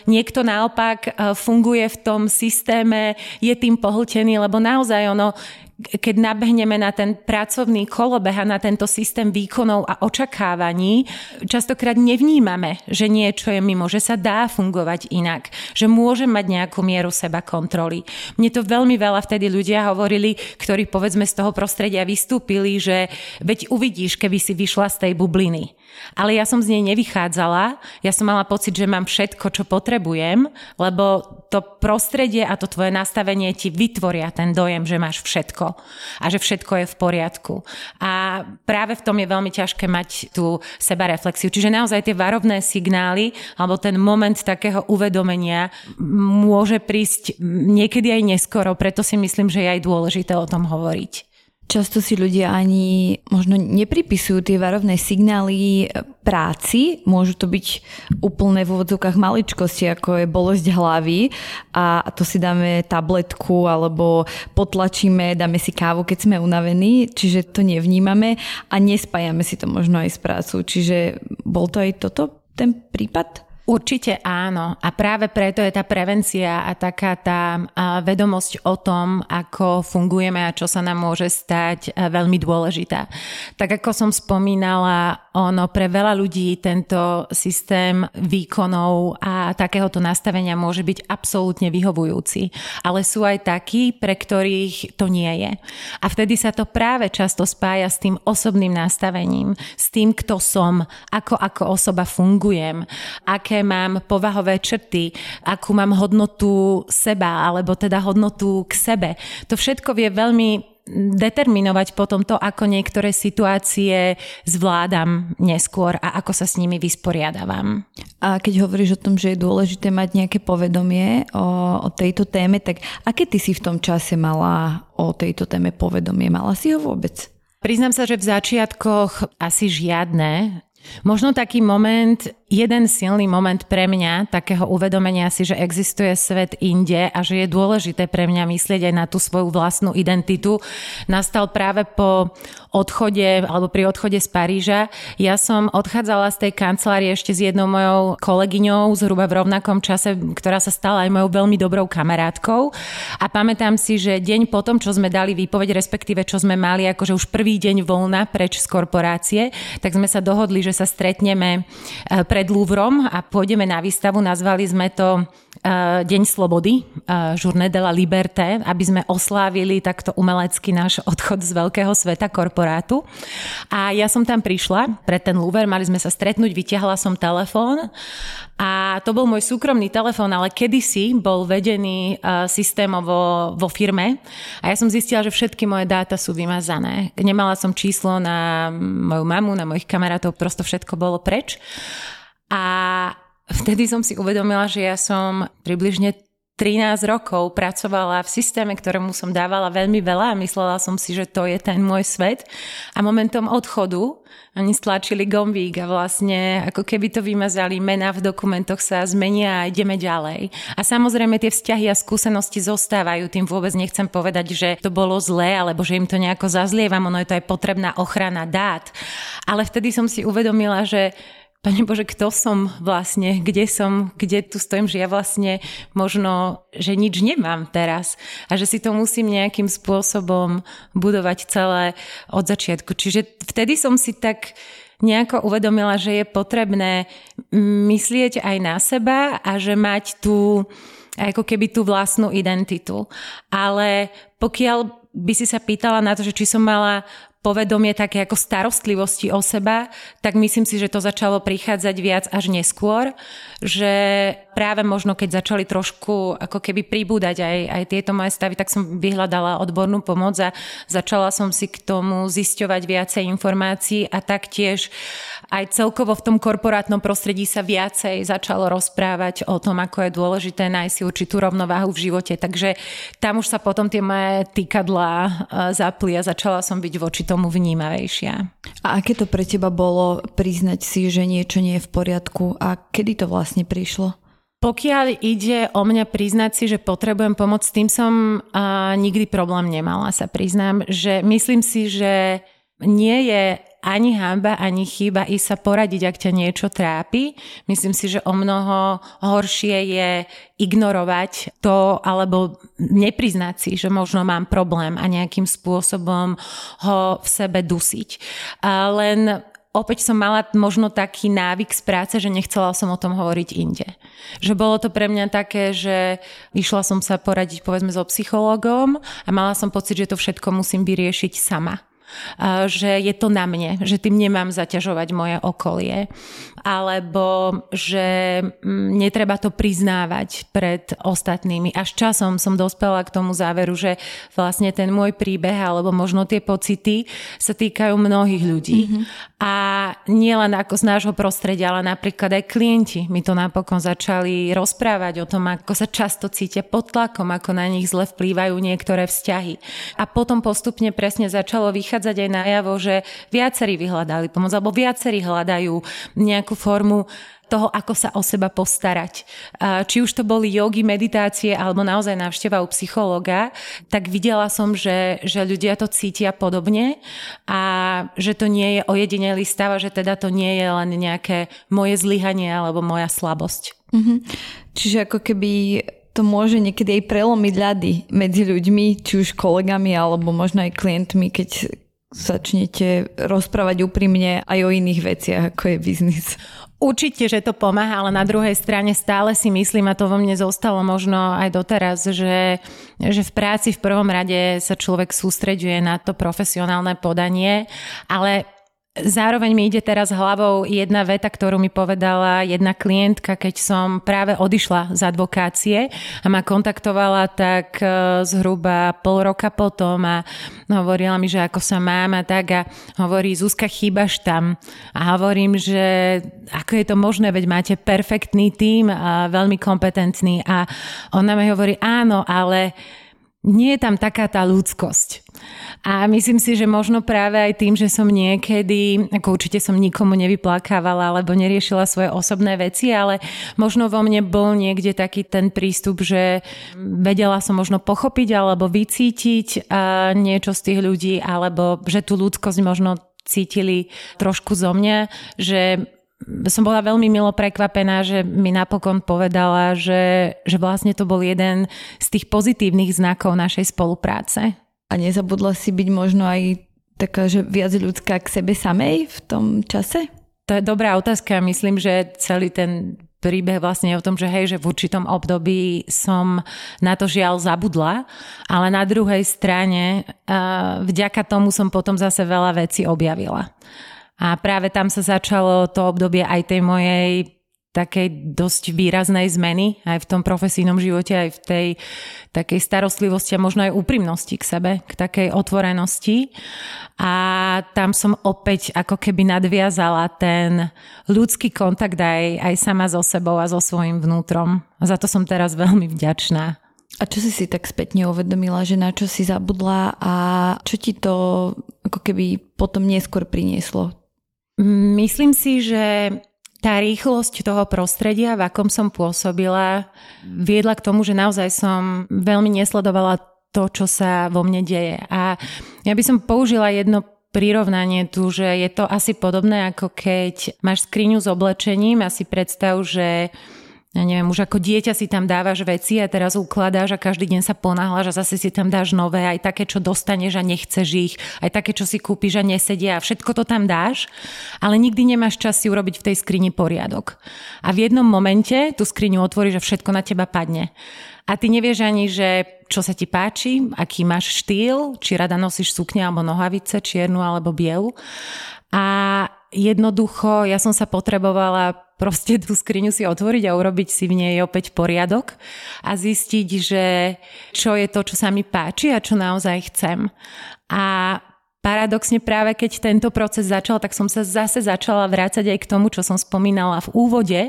Niekto naopak e, funguje v tom systéme, je tým pohltený, lebo naozaj ono, keď nabehneme na ten pracovný kolobeh a na tento systém výkonov a očakávaní, častokrát nevnímame, že niečo je mimo, že sa dá fungovať inak, že môže mať nejakú mieru seba kontroly. Mne to veľmi veľa vtedy ľudia hovorili, ktorí povedzme z toho prostredia vystúpili, že veď uvidíš, keby si vyšla z tej bubliny. Ale ja som z nej nevychádzala, ja som mala pocit, že mám všetko, čo potrebujem, lebo to prostredie a to tvoje nastavenie ti vytvoria ten dojem, že máš všetko a že všetko je v poriadku. A práve v tom je veľmi ťažké mať tú sebareflexiu. Čiže naozaj tie varovné signály alebo ten moment takého uvedomenia môže prísť niekedy aj neskoro, preto si myslím, že je aj dôležité o tom hovoriť. Často si ľudia ani možno nepripisujú tie varovné signály práci. Môžu to byť úplné v úvodzovkách maličkosti, ako je bolesť hlavy a to si dáme tabletku alebo potlačíme, dáme si kávu, keď sme unavení, čiže to nevnímame a nespájame si to možno aj s prácou. Čiže bol to aj toto ten prípad? Určite áno. A práve preto je tá prevencia a taká tá vedomosť o tom, ako fungujeme a čo sa nám môže stať, veľmi dôležitá. Tak ako som spomínala, ono pre veľa ľudí tento systém výkonov a takéhoto nastavenia môže byť absolútne vyhovujúci. Ale sú aj takí, pre ktorých to nie je. A vtedy sa to práve často spája s tým osobným nastavením, s tým, kto som, ako ako osoba fungujem, aké mám povahové črty, akú mám hodnotu seba, alebo teda hodnotu k sebe. To všetko vie veľmi determinovať potom to, ako niektoré situácie zvládam neskôr a ako sa s nimi vysporiadavam. A keď hovoríš o tom, že je dôležité mať nejaké povedomie o, o tejto téme, tak aké ty si v tom čase mala o tejto téme povedomie? Mala si ho vôbec? Priznám sa, že v začiatkoch asi žiadne. Možno taký moment, jeden silný moment pre mňa, takého uvedomenia si, že existuje svet inde a že je dôležité pre mňa myslieť aj na tú svoju vlastnú identitu, nastal práve po odchode alebo pri odchode z Paríža. Ja som odchádzala z tej kancelárie ešte s jednou mojou kolegyňou zhruba v rovnakom čase, ktorá sa stala aj mojou veľmi dobrou kamarátkou. A pamätám si, že deň potom, čo sme dali výpoveď, respektíve čo sme mali akože už prvý deň voľna preč z korporácie, tak sme sa dohodli, že sa stretneme e, pred Louvrom a pôjdeme na výstavu. Nazvali sme to Deň slobody, e, Journée de la Liberté, aby sme oslávili takto umelecky náš odchod z veľkého sveta korporátu. A ja som tam prišla pre ten Louvre, mali sme sa stretnúť, vytiahla som telefón a to bol môj súkromný telefón, ale kedysi bol vedený systémovo vo firme a ja som zistila, že všetky moje dáta sú vymazané. Nemala som číslo na moju mamu, na mojich kamarátov, prosto všetko bolo preč. A vtedy som si uvedomila, že ja som približne 13 rokov pracovala v systéme, ktorému som dávala veľmi veľa a myslela som si, že to je ten môj svet. A momentom odchodu oni stlačili gombík a vlastne ako keby to vymazali, mena v dokumentoch sa zmenia a ideme ďalej. A samozrejme tie vzťahy a skúsenosti zostávajú, tým vôbec nechcem povedať, že to bolo zlé alebo že im to nejako zazlievam, ono je to aj potrebná ochrana dát. Ale vtedy som si uvedomila, že Pane Bože, kto som vlastne, kde som, kde tu stojím, že ja vlastne možno, že nič nemám teraz a že si to musím nejakým spôsobom budovať celé od začiatku. Čiže vtedy som si tak nejako uvedomila, že je potrebné myslieť aj na seba a že mať tú ako keby tú vlastnú identitu. Ale pokiaľ by si sa pýtala na to, že či som mala povedomie také ako starostlivosti o seba, tak myslím si, že to začalo prichádzať viac až neskôr, že práve možno keď začali trošku ako keby pribúdať aj, aj tieto moje stavy, tak som vyhľadala odbornú pomoc a začala som si k tomu zisťovať viacej informácií a taktiež aj celkovo v tom korporátnom prostredí sa viacej začalo rozprávať o tom, ako je dôležité nájsť si určitú rovnováhu v živote. Takže tam už sa potom tie moje týkadlá e, zapli a začala som byť voči tomu vnímavejšia. A aké to pre teba bolo priznať si, že niečo nie je v poriadku a kedy to vlastne prišlo? Pokiaľ ide o mňa priznať si, že potrebujem pomoc, s tým som uh, nikdy problém nemala, sa priznám, že myslím si, že nie je ani hamba, ani chyba ísť sa poradiť, ak ťa niečo trápi. Myslím si, že o mnoho horšie je ignorovať to alebo nepriznať si, že možno mám problém a nejakým spôsobom ho v sebe dusiť. A len opäť som mala možno taký návyk z práce, že nechcela som o tom hovoriť inde. Že bolo to pre mňa také, že išla som sa poradiť povedzme so psychológom a mala som pocit, že to všetko musím vyriešiť sama že je to na mne, že tým nemám zaťažovať moje okolie, alebo že mm, netreba to priznávať pred ostatnými. Až časom som dospela k tomu záveru, že vlastne ten môj príbeh alebo možno tie pocity sa týkajú mnohých ľudí. Mm-hmm. A nielen ako z nášho prostredia, ale napríklad aj klienti mi to napokon začali rozprávať o tom, ako sa často cítia pod tlakom, ako na nich zle vplývajú niektoré vzťahy. A potom postupne presne začalo vychádzať vychádzať aj najavo, že viacerí vyhľadali pomoc, alebo viacerí hľadajú nejakú formu toho, ako sa o seba postarať. Či už to boli jogy, meditácie alebo naozaj návšteva u psychologa, tak videla som, že, že ľudia to cítia podobne a že to nie je ojedinelý stav a že teda to nie je len nejaké moje zlyhanie alebo moja slabosť. Mm-hmm. Čiže ako keby to môže niekedy aj prelomiť ľady medzi ľuďmi, či už kolegami alebo možno aj klientmi, keď začnete rozprávať úprimne aj o iných veciach, ako je biznis. Určite, že to pomáha, ale na druhej strane stále si myslím, a to vo mne zostalo možno aj doteraz, že, že v práci v prvom rade sa človek sústreďuje na to profesionálne podanie, ale Zároveň mi ide teraz hlavou jedna veta, ktorú mi povedala jedna klientka, keď som práve odišla z advokácie a ma kontaktovala tak e, zhruba pol roka potom a hovorila mi, že ako sa mám a tak a hovorí, Zuzka, chýbaš tam. A hovorím, že ako je to možné, veď máte perfektný tím a veľmi kompetentný a ona mi hovorí, áno, ale nie je tam taká tá ľudskosť. A myslím si, že možno práve aj tým, že som niekedy, ako určite som nikomu nevyplakávala alebo neriešila svoje osobné veci, ale možno vo mne bol niekde taký ten prístup, že vedela som možno pochopiť alebo vycítiť niečo z tých ľudí, alebo že tú ľudskosť možno cítili trošku zo mňa, že som bola veľmi milo prekvapená, že mi napokon povedala, že, že vlastne to bol jeden z tých pozitívnych znakov našej spolupráce. A nezabudla si byť možno aj taká, že viac ľudská k sebe samej v tom čase? To je dobrá otázka. Myslím, že celý ten príbeh vlastne je o tom, že hej, že v určitom období som na to žiaľ zabudla, ale na druhej strane vďaka tomu som potom zase veľa vecí objavila. A práve tam sa začalo to obdobie aj tej mojej takej dosť výraznej zmeny aj v tom profesijnom živote, aj v tej takej starostlivosti a možno aj úprimnosti k sebe, k takej otvorenosti. A tam som opäť ako keby nadviazala ten ľudský kontakt aj, aj sama so sebou a so svojím vnútrom. A za to som teraz veľmi vďačná. A čo si si tak spätne uvedomila, že na čo si zabudla a čo ti to ako keby potom neskôr prinieslo? Myslím si, že tá rýchlosť toho prostredia, v akom som pôsobila, viedla k tomu, že naozaj som veľmi nesledovala to, čo sa vo mne deje. A ja by som použila jedno prirovnanie tu, že je to asi podobné, ako keď máš skriňu s oblečením a si predstav, že ja neviem, už ako dieťa si tam dávaš veci a teraz ukladáš a každý deň sa ponáhľaš a zase si tam dáš nové, aj také, čo dostaneš a nechceš ich, aj také, čo si kúpiš a nesedia a všetko to tam dáš, ale nikdy nemáš čas si urobiť v tej skrini poriadok. A v jednom momente tú skriňu otvoríš a všetko na teba padne. A ty nevieš ani, že čo sa ti páči, aký máš štýl, či rada nosíš sukne alebo nohavice, čiernu alebo bielu. A jednoducho ja som sa potrebovala proste tú skriňu si otvoriť a urobiť si v nej opäť poriadok a zistiť, že čo je to, čo sa mi páči a čo naozaj chcem. A Paradoxne práve keď tento proces začal, tak som sa zase začala vrácať aj k tomu, čo som spomínala v úvode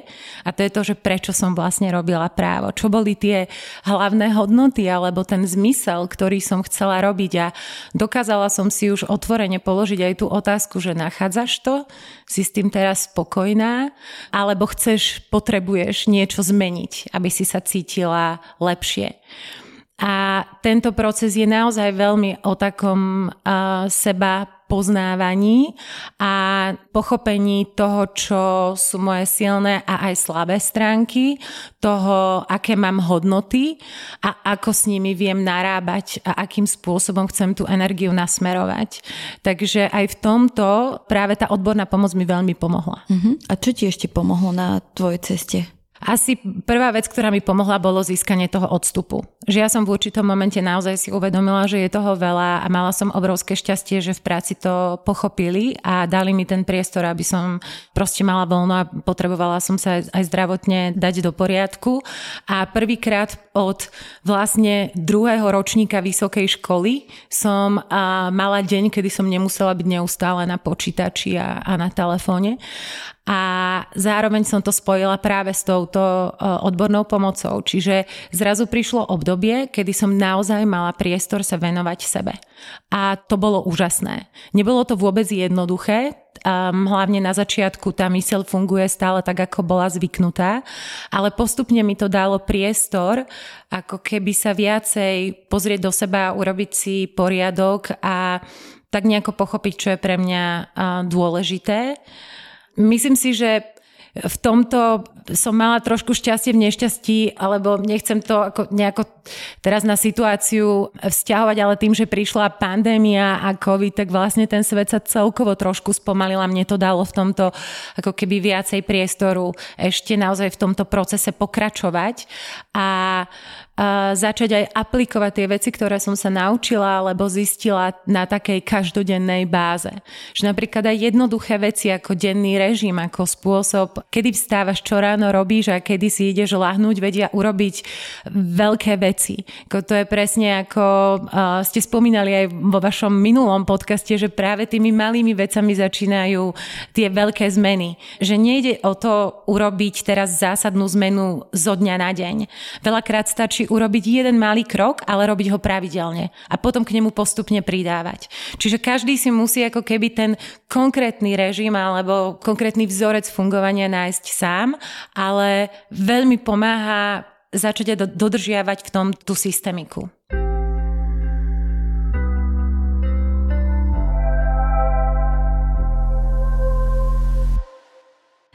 a to je to, že prečo som vlastne robila právo. Čo boli tie hlavné hodnoty alebo ten zmysel, ktorý som chcela robiť a dokázala som si už otvorene položiť aj tú otázku, že nachádzaš to, si s tým teraz spokojná alebo chceš, potrebuješ niečo zmeniť, aby si sa cítila lepšie. A tento proces je naozaj veľmi o takom uh, seba poznávaní a pochopení toho, čo sú moje silné a aj slabé stránky, toho, aké mám hodnoty a ako s nimi viem narábať a akým spôsobom chcem tú energiu nasmerovať. Takže aj v tomto práve tá odborná pomoc mi veľmi pomohla. Uh-huh. A čo ti ešte pomohlo na tvojej ceste? Asi prvá vec, ktorá mi pomohla, bolo získanie toho odstupu. Že ja som v určitom momente naozaj si uvedomila, že je toho veľa a mala som obrovské šťastie, že v práci to pochopili a dali mi ten priestor, aby som proste mala voľno a potrebovala som sa aj zdravotne dať do poriadku. A prvýkrát od vlastne druhého ročníka vysokej školy som mala deň, kedy som nemusela byť neustále na počítači a, a na telefóne a zároveň som to spojila práve s touto e, odbornou pomocou. Čiže zrazu prišlo obdobie, kedy som naozaj mala priestor sa venovať sebe. A to bolo úžasné. Nebolo to vôbec jednoduché, um, hlavne na začiatku tá myseľ funguje stále tak, ako bola zvyknutá, ale postupne mi to dalo priestor, ako keby sa viacej pozrieť do seba, urobiť si poriadok a tak nejako pochopiť, čo je pre mňa uh, dôležité. Myslím si, že v tomto som mala trošku šťastie v nešťastí, alebo nechcem to ako nejako teraz na situáciu vzťahovať, ale tým, že prišla pandémia a COVID, tak vlastne ten svet sa celkovo trošku spomalila. Mne to dalo v tomto ako keby viacej priestoru ešte naozaj v tomto procese pokračovať. A začať aj aplikovať tie veci, ktoré som sa naučila alebo zistila na takej každodennej báze. Že napríklad aj jednoduché veci ako denný režim, ako spôsob, kedy vstávaš, čo ráno robíš a kedy si ideš lahnúť, vedia urobiť veľké veci. To je presne ako ste spomínali aj vo vašom minulom podcaste, že práve tými malými vecami začínajú tie veľké zmeny. Že nejde o to urobiť teraz zásadnú zmenu zo dňa na deň. Veľakrát stačí urobiť jeden malý krok, ale robiť ho pravidelne a potom k nemu postupne pridávať. Čiže každý si musí ako keby ten konkrétny režim alebo konkrétny vzorec fungovania nájsť sám, ale veľmi pomáha začať dodržiavať v tom tú systemiku.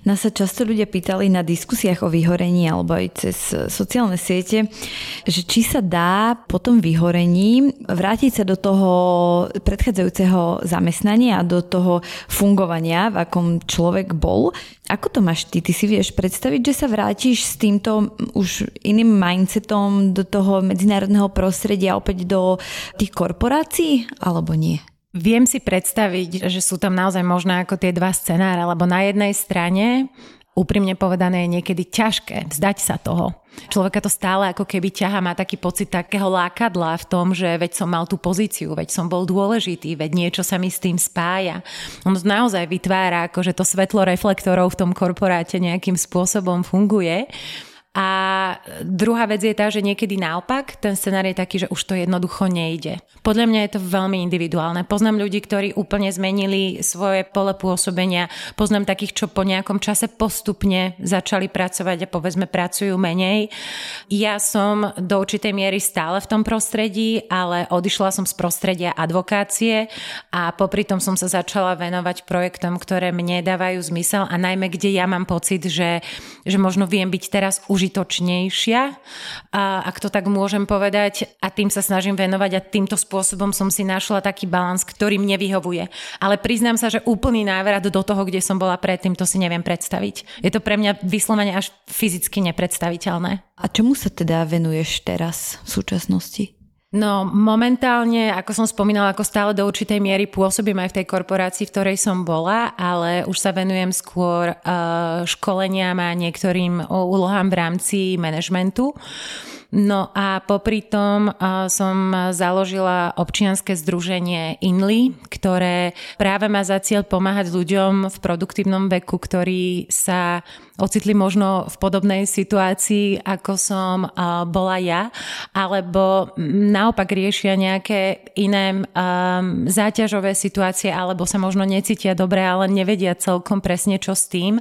Nás sa často ľudia pýtali na diskusiách o vyhorení alebo aj cez sociálne siete, že či sa dá po tom vyhorení vrátiť sa do toho predchádzajúceho zamestnania a do toho fungovania, v akom človek bol. Ako to máš ty? Ty si vieš predstaviť, že sa vrátiš s týmto už iným mindsetom do toho medzinárodného prostredia opäť do tých korporácií alebo nie? Viem si predstaviť, že sú tam naozaj možné ako tie dva scenáre, lebo na jednej strane úprimne povedané je niekedy ťažké vzdať sa toho. Človeka to stále ako keby ťaha, má taký pocit takého lákadla v tom, že veď som mal tú pozíciu, veď som bol dôležitý, veď niečo sa mi s tým spája. On naozaj vytvára, ako že to svetlo reflektorov v tom korporáte nejakým spôsobom funguje. A druhá vec je tá, že niekedy naopak ten scenár je taký, že už to jednoducho nejde. Podľa mňa je to veľmi individuálne. Poznám ľudí, ktorí úplne zmenili svoje pole pôsobenia. Poznám takých, čo po nejakom čase postupne začali pracovať a povedzme pracujú menej. Ja som do určitej miery stále v tom prostredí, ale odišla som z prostredia advokácie a popri tom som sa začala venovať projektom, ktoré mne dávajú zmysel a najmä kde ja mám pocit, že, že možno viem byť teraz už užitočnejšia, ak to tak môžem povedať, a tým sa snažím venovať a týmto spôsobom som si našla taký balans, ktorý mne vyhovuje. Ale priznám sa, že úplný návrat do toho, kde som bola predtým, to si neviem predstaviť. Je to pre mňa vyslovene až fyzicky nepredstaviteľné. A čomu sa teda venuješ teraz v súčasnosti? No momentálne, ako som spomínala, ako stále do určitej miery pôsobím aj v tej korporácii, v ktorej som bola, ale už sa venujem skôr uh, školeniam a niektorým úlohám v rámci manažmentu. No a popri tom uh, som založila občianske združenie INLI, ktoré práve má za cieľ pomáhať ľuďom v produktívnom veku, ktorí sa ocitli možno v podobnej situácii, ako som uh, bola ja, alebo naopak riešia nejaké iné um, záťažové situácie, alebo sa možno necítia dobre, ale nevedia celkom presne, čo s tým.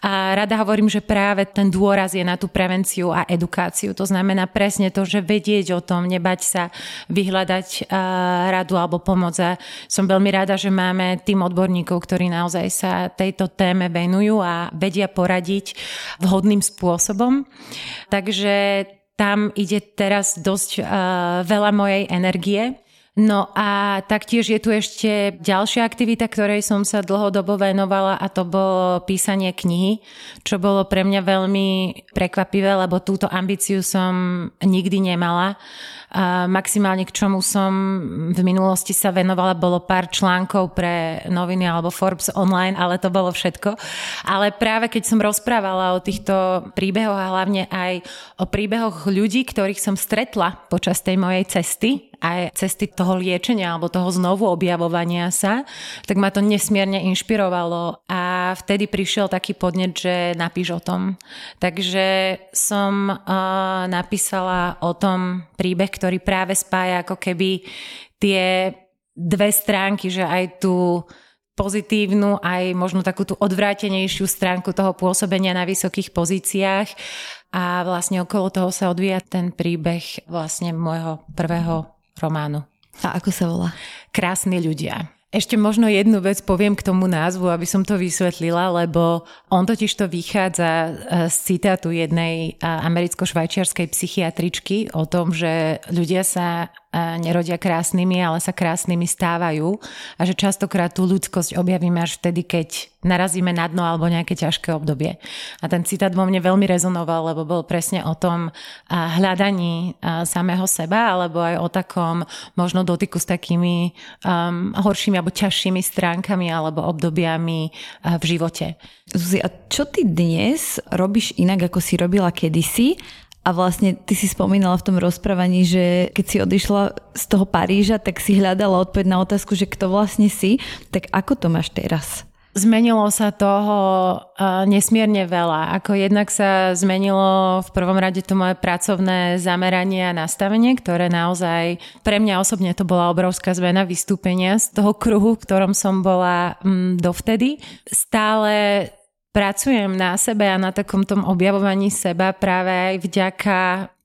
A rada hovorím, že práve ten dôraz je na tú prevenciu a edukáciu. To znamená presne to, že vedieť o tom, nebať sa vyhľadať uh, radu alebo pomoc. A som veľmi rada, že máme tým odborníkov, ktorí naozaj sa tejto téme venujú a vedia poradiť vhodným spôsobom. Takže tam ide teraz dosť uh, veľa mojej energie. No a taktiež je tu ešte ďalšia aktivita, ktorej som sa dlhodobo venovala a to bolo písanie knihy, čo bolo pre mňa veľmi prekvapivé, lebo túto ambíciu som nikdy nemala. A maximálne k čomu som v minulosti sa venovala, bolo pár článkov pre noviny alebo Forbes online, ale to bolo všetko. Ale práve keď som rozprávala o týchto príbehoch a hlavne aj o príbehoch ľudí, ktorých som stretla počas tej mojej cesty, aj cesty toho liečenia alebo toho znovu objavovania sa, tak ma to nesmierne inšpirovalo a vtedy prišiel taký podnet, že napíš o tom. Takže som uh, napísala o tom príbeh, ktorý práve spája ako keby tie dve stránky, že aj tú pozitívnu, aj možno takú tú odvrátenejšiu stránku toho pôsobenia na vysokých pozíciách a vlastne okolo toho sa odvíja ten príbeh vlastne môjho prvého románu. A ako sa volá? Krásni ľudia. Ešte možno jednu vec poviem k tomu názvu, aby som to vysvetlila, lebo on totiž to vychádza e, z citátu jednej americko-švajčiarskej psychiatričky o tom, že ľudia sa nerodia krásnymi, ale sa krásnymi stávajú a že častokrát tú ľudskosť objavíme až vtedy, keď narazíme na dno alebo nejaké ťažké obdobie. A ten citát vo mne veľmi rezonoval, lebo bol presne o tom hľadaní samého seba, alebo aj o takom možno dotyku s takými um, horšími alebo ťažšími stránkami alebo obdobiami v živote. Zuzi, a čo ty dnes robíš inak, ako si robila kedysi? A vlastne ty si spomínala v tom rozprávaní, že keď si odišla z toho Paríža, tak si hľadala odpoveď na otázku, že kto vlastne si. Tak ako to máš teraz? Zmenilo sa toho uh, nesmierne veľa. Ako jednak sa zmenilo v prvom rade to moje pracovné zameranie a nastavenie, ktoré naozaj pre mňa osobne to bola obrovská zmena vystúpenia z toho kruhu, v ktorom som bola um, dovtedy. Stále pracujem na sebe a na takom tom objavovaní seba práve aj vďaka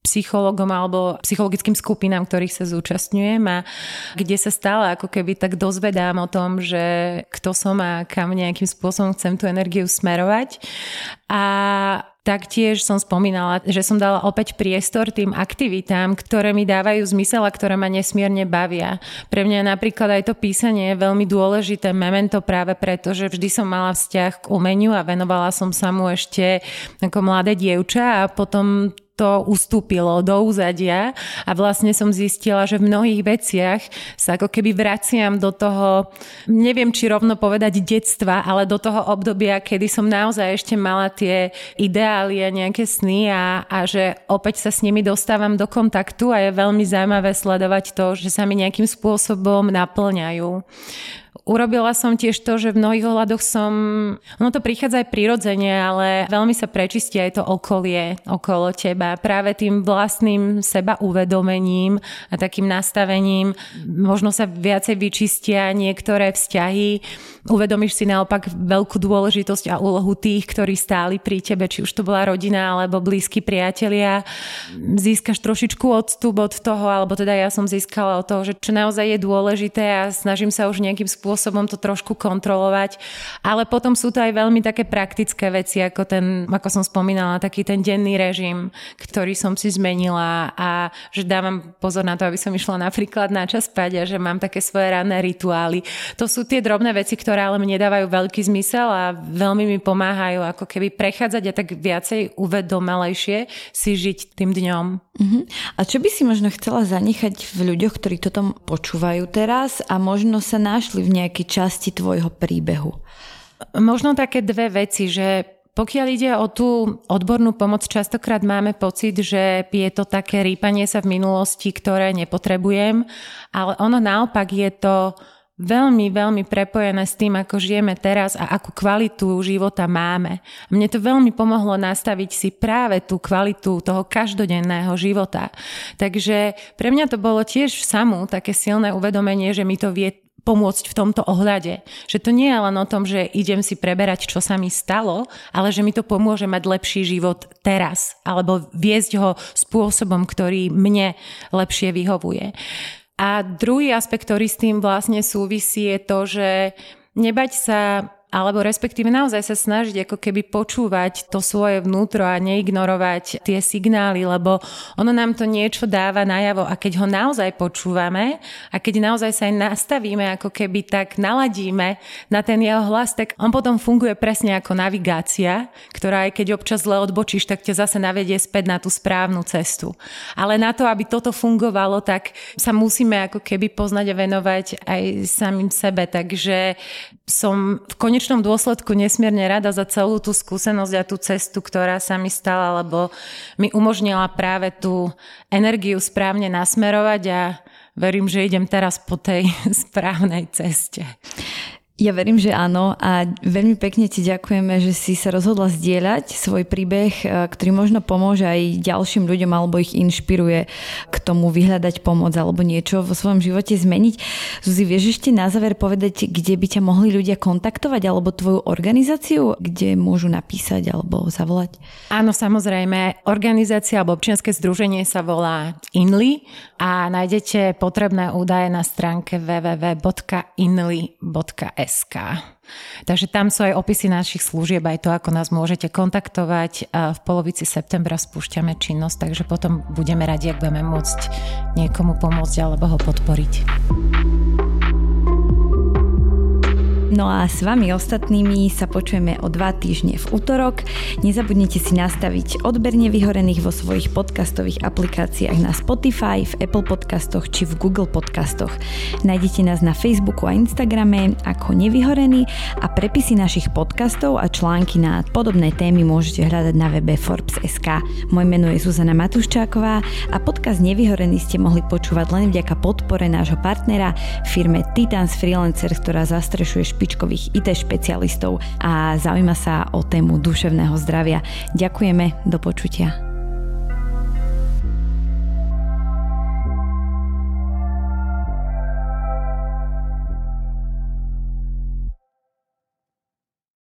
psychologom alebo psychologickým skupinám, ktorých sa zúčastňujem a kde sa stále ako keby tak dozvedám o tom, že kto som a kam nejakým spôsobom chcem tú energiu smerovať. A Taktiež som spomínala, že som dala opäť priestor tým aktivitám, ktoré mi dávajú zmysel a ktoré ma nesmierne bavia. Pre mňa napríklad aj to písanie je veľmi dôležité memento práve preto, že vždy som mala vzťah k umeniu a venovala som sa mu ešte ako mladé dievča a potom to ustúpilo do úzadia a vlastne som zistila, že v mnohých veciach sa ako keby vraciam do toho, neviem či rovno povedať detstva, ale do toho obdobia, kedy som naozaj ešte mala tie ideály a nejaké sny a, a že opäť sa s nimi dostávam do kontaktu a je veľmi zaujímavé sledovať to, že sa mi nejakým spôsobom naplňajú. Urobila som tiež to, že v mnohých ohľadoch som, ono to prichádza aj prirodzene, ale veľmi sa prečistí aj to okolie okolo teba. Práve tým vlastným seba uvedomením a takým nastavením možno sa viacej vyčistia niektoré vzťahy. Uvedomíš si naopak veľkú dôležitosť a úlohu tých, ktorí stáli pri tebe, či už to bola rodina alebo blízki priatelia. Získaš trošičku odstup od toho, alebo teda ja som získala od toho, že čo naozaj je dôležité a snažím sa už nejakým spôsobom spôsobom to trošku kontrolovať. Ale potom sú to aj veľmi také praktické veci, ako ten, ako som spomínala, taký ten denný režim, ktorý som si zmenila a že dávam pozor na to, aby som išla napríklad na čas spať a že mám také svoje ranné rituály. To sú tie drobné veci, ktoré ale mne dávajú veľký zmysel a veľmi mi pomáhajú ako keby prechádzať a tak viacej uvedomelejšie si žiť tým dňom. Uh-huh. A čo by si možno chcela zanechať v ľuďoch, ktorí toto počúvajú teraz a možno sa našli v nejakej časti tvojho príbehu? Možno také dve veci, že pokiaľ ide o tú odbornú pomoc, častokrát máme pocit, že je to také rýpanie sa v minulosti, ktoré nepotrebujem, ale ono naopak je to veľmi, veľmi prepojené s tým, ako žijeme teraz a akú kvalitu života máme. Mne to veľmi pomohlo nastaviť si práve tú kvalitu toho každodenného života. Takže pre mňa to bolo tiež samú také silné uvedomenie, že mi to vie pomôcť v tomto ohľade. Že to nie je len o tom, že idem si preberať, čo sa mi stalo, ale že mi to pomôže mať lepší život teraz, alebo viesť ho spôsobom, ktorý mne lepšie vyhovuje. A druhý aspekt, ktorý s tým vlastne súvisí, je to, že nebať sa alebo respektíve naozaj sa snažiť ako keby počúvať to svoje vnútro a neignorovať tie signály, lebo ono nám to niečo dáva najavo a keď ho naozaj počúvame a keď naozaj sa aj nastavíme, ako keby tak naladíme na ten jeho hlas, tak on potom funguje presne ako navigácia, ktorá aj keď občas zle odbočíš, tak ťa zase navedie späť na tú správnu cestu. Ale na to, aby toto fungovalo, tak sa musíme ako keby poznať a venovať aj samým sebe. Takže som v konečnom dôsledku nesmierne rada za celú tú skúsenosť a tú cestu, ktorá sa mi stala, lebo mi umožnila práve tú energiu správne nasmerovať a verím, že idem teraz po tej správnej ceste. Ja verím, že áno a veľmi pekne ti ďakujeme, že si sa rozhodla zdieľať svoj príbeh, e, ktorý možno pomôže aj ďalším ľuďom alebo ich inšpiruje k tomu vyhľadať pomoc alebo niečo vo svojom živote zmeniť. Zuzi, vieš ešte na záver povedať, kde by ťa mohli ľudia kontaktovať alebo tvoju organizáciu, kde môžu napísať alebo zavolať? Áno, samozrejme. Organizácia alebo občianske združenie sa volá INLI a nájdete potrebné údaje na stránke www.inli.s SK. Takže tam sú aj opisy našich služieb, aj to, ako nás môžete kontaktovať. V polovici septembra spúšťame činnosť, takže potom budeme radi, ak budeme môcť niekomu pomôcť alebo ho podporiť. No a s vami ostatnými sa počujeme o dva týždne v útorok. Nezabudnite si nastaviť odber nevyhorených vo svojich podcastových aplikáciách na Spotify, v Apple podcastoch či v Google podcastoch. Nájdete nás na Facebooku a Instagrame ako nevyhorený a prepisy našich podcastov a články na podobné témy môžete hľadať na webe Forbes.sk. Moje meno je Zuzana Matuščáková a podcast Nevyhorený ste mohli počúvať len vďaka podpore nášho partnera firme Titans Freelancer, ktorá zastrešuje špičkových IT špecialistov a zaujíma sa o tému duševného zdravia. Ďakujeme, do počutia.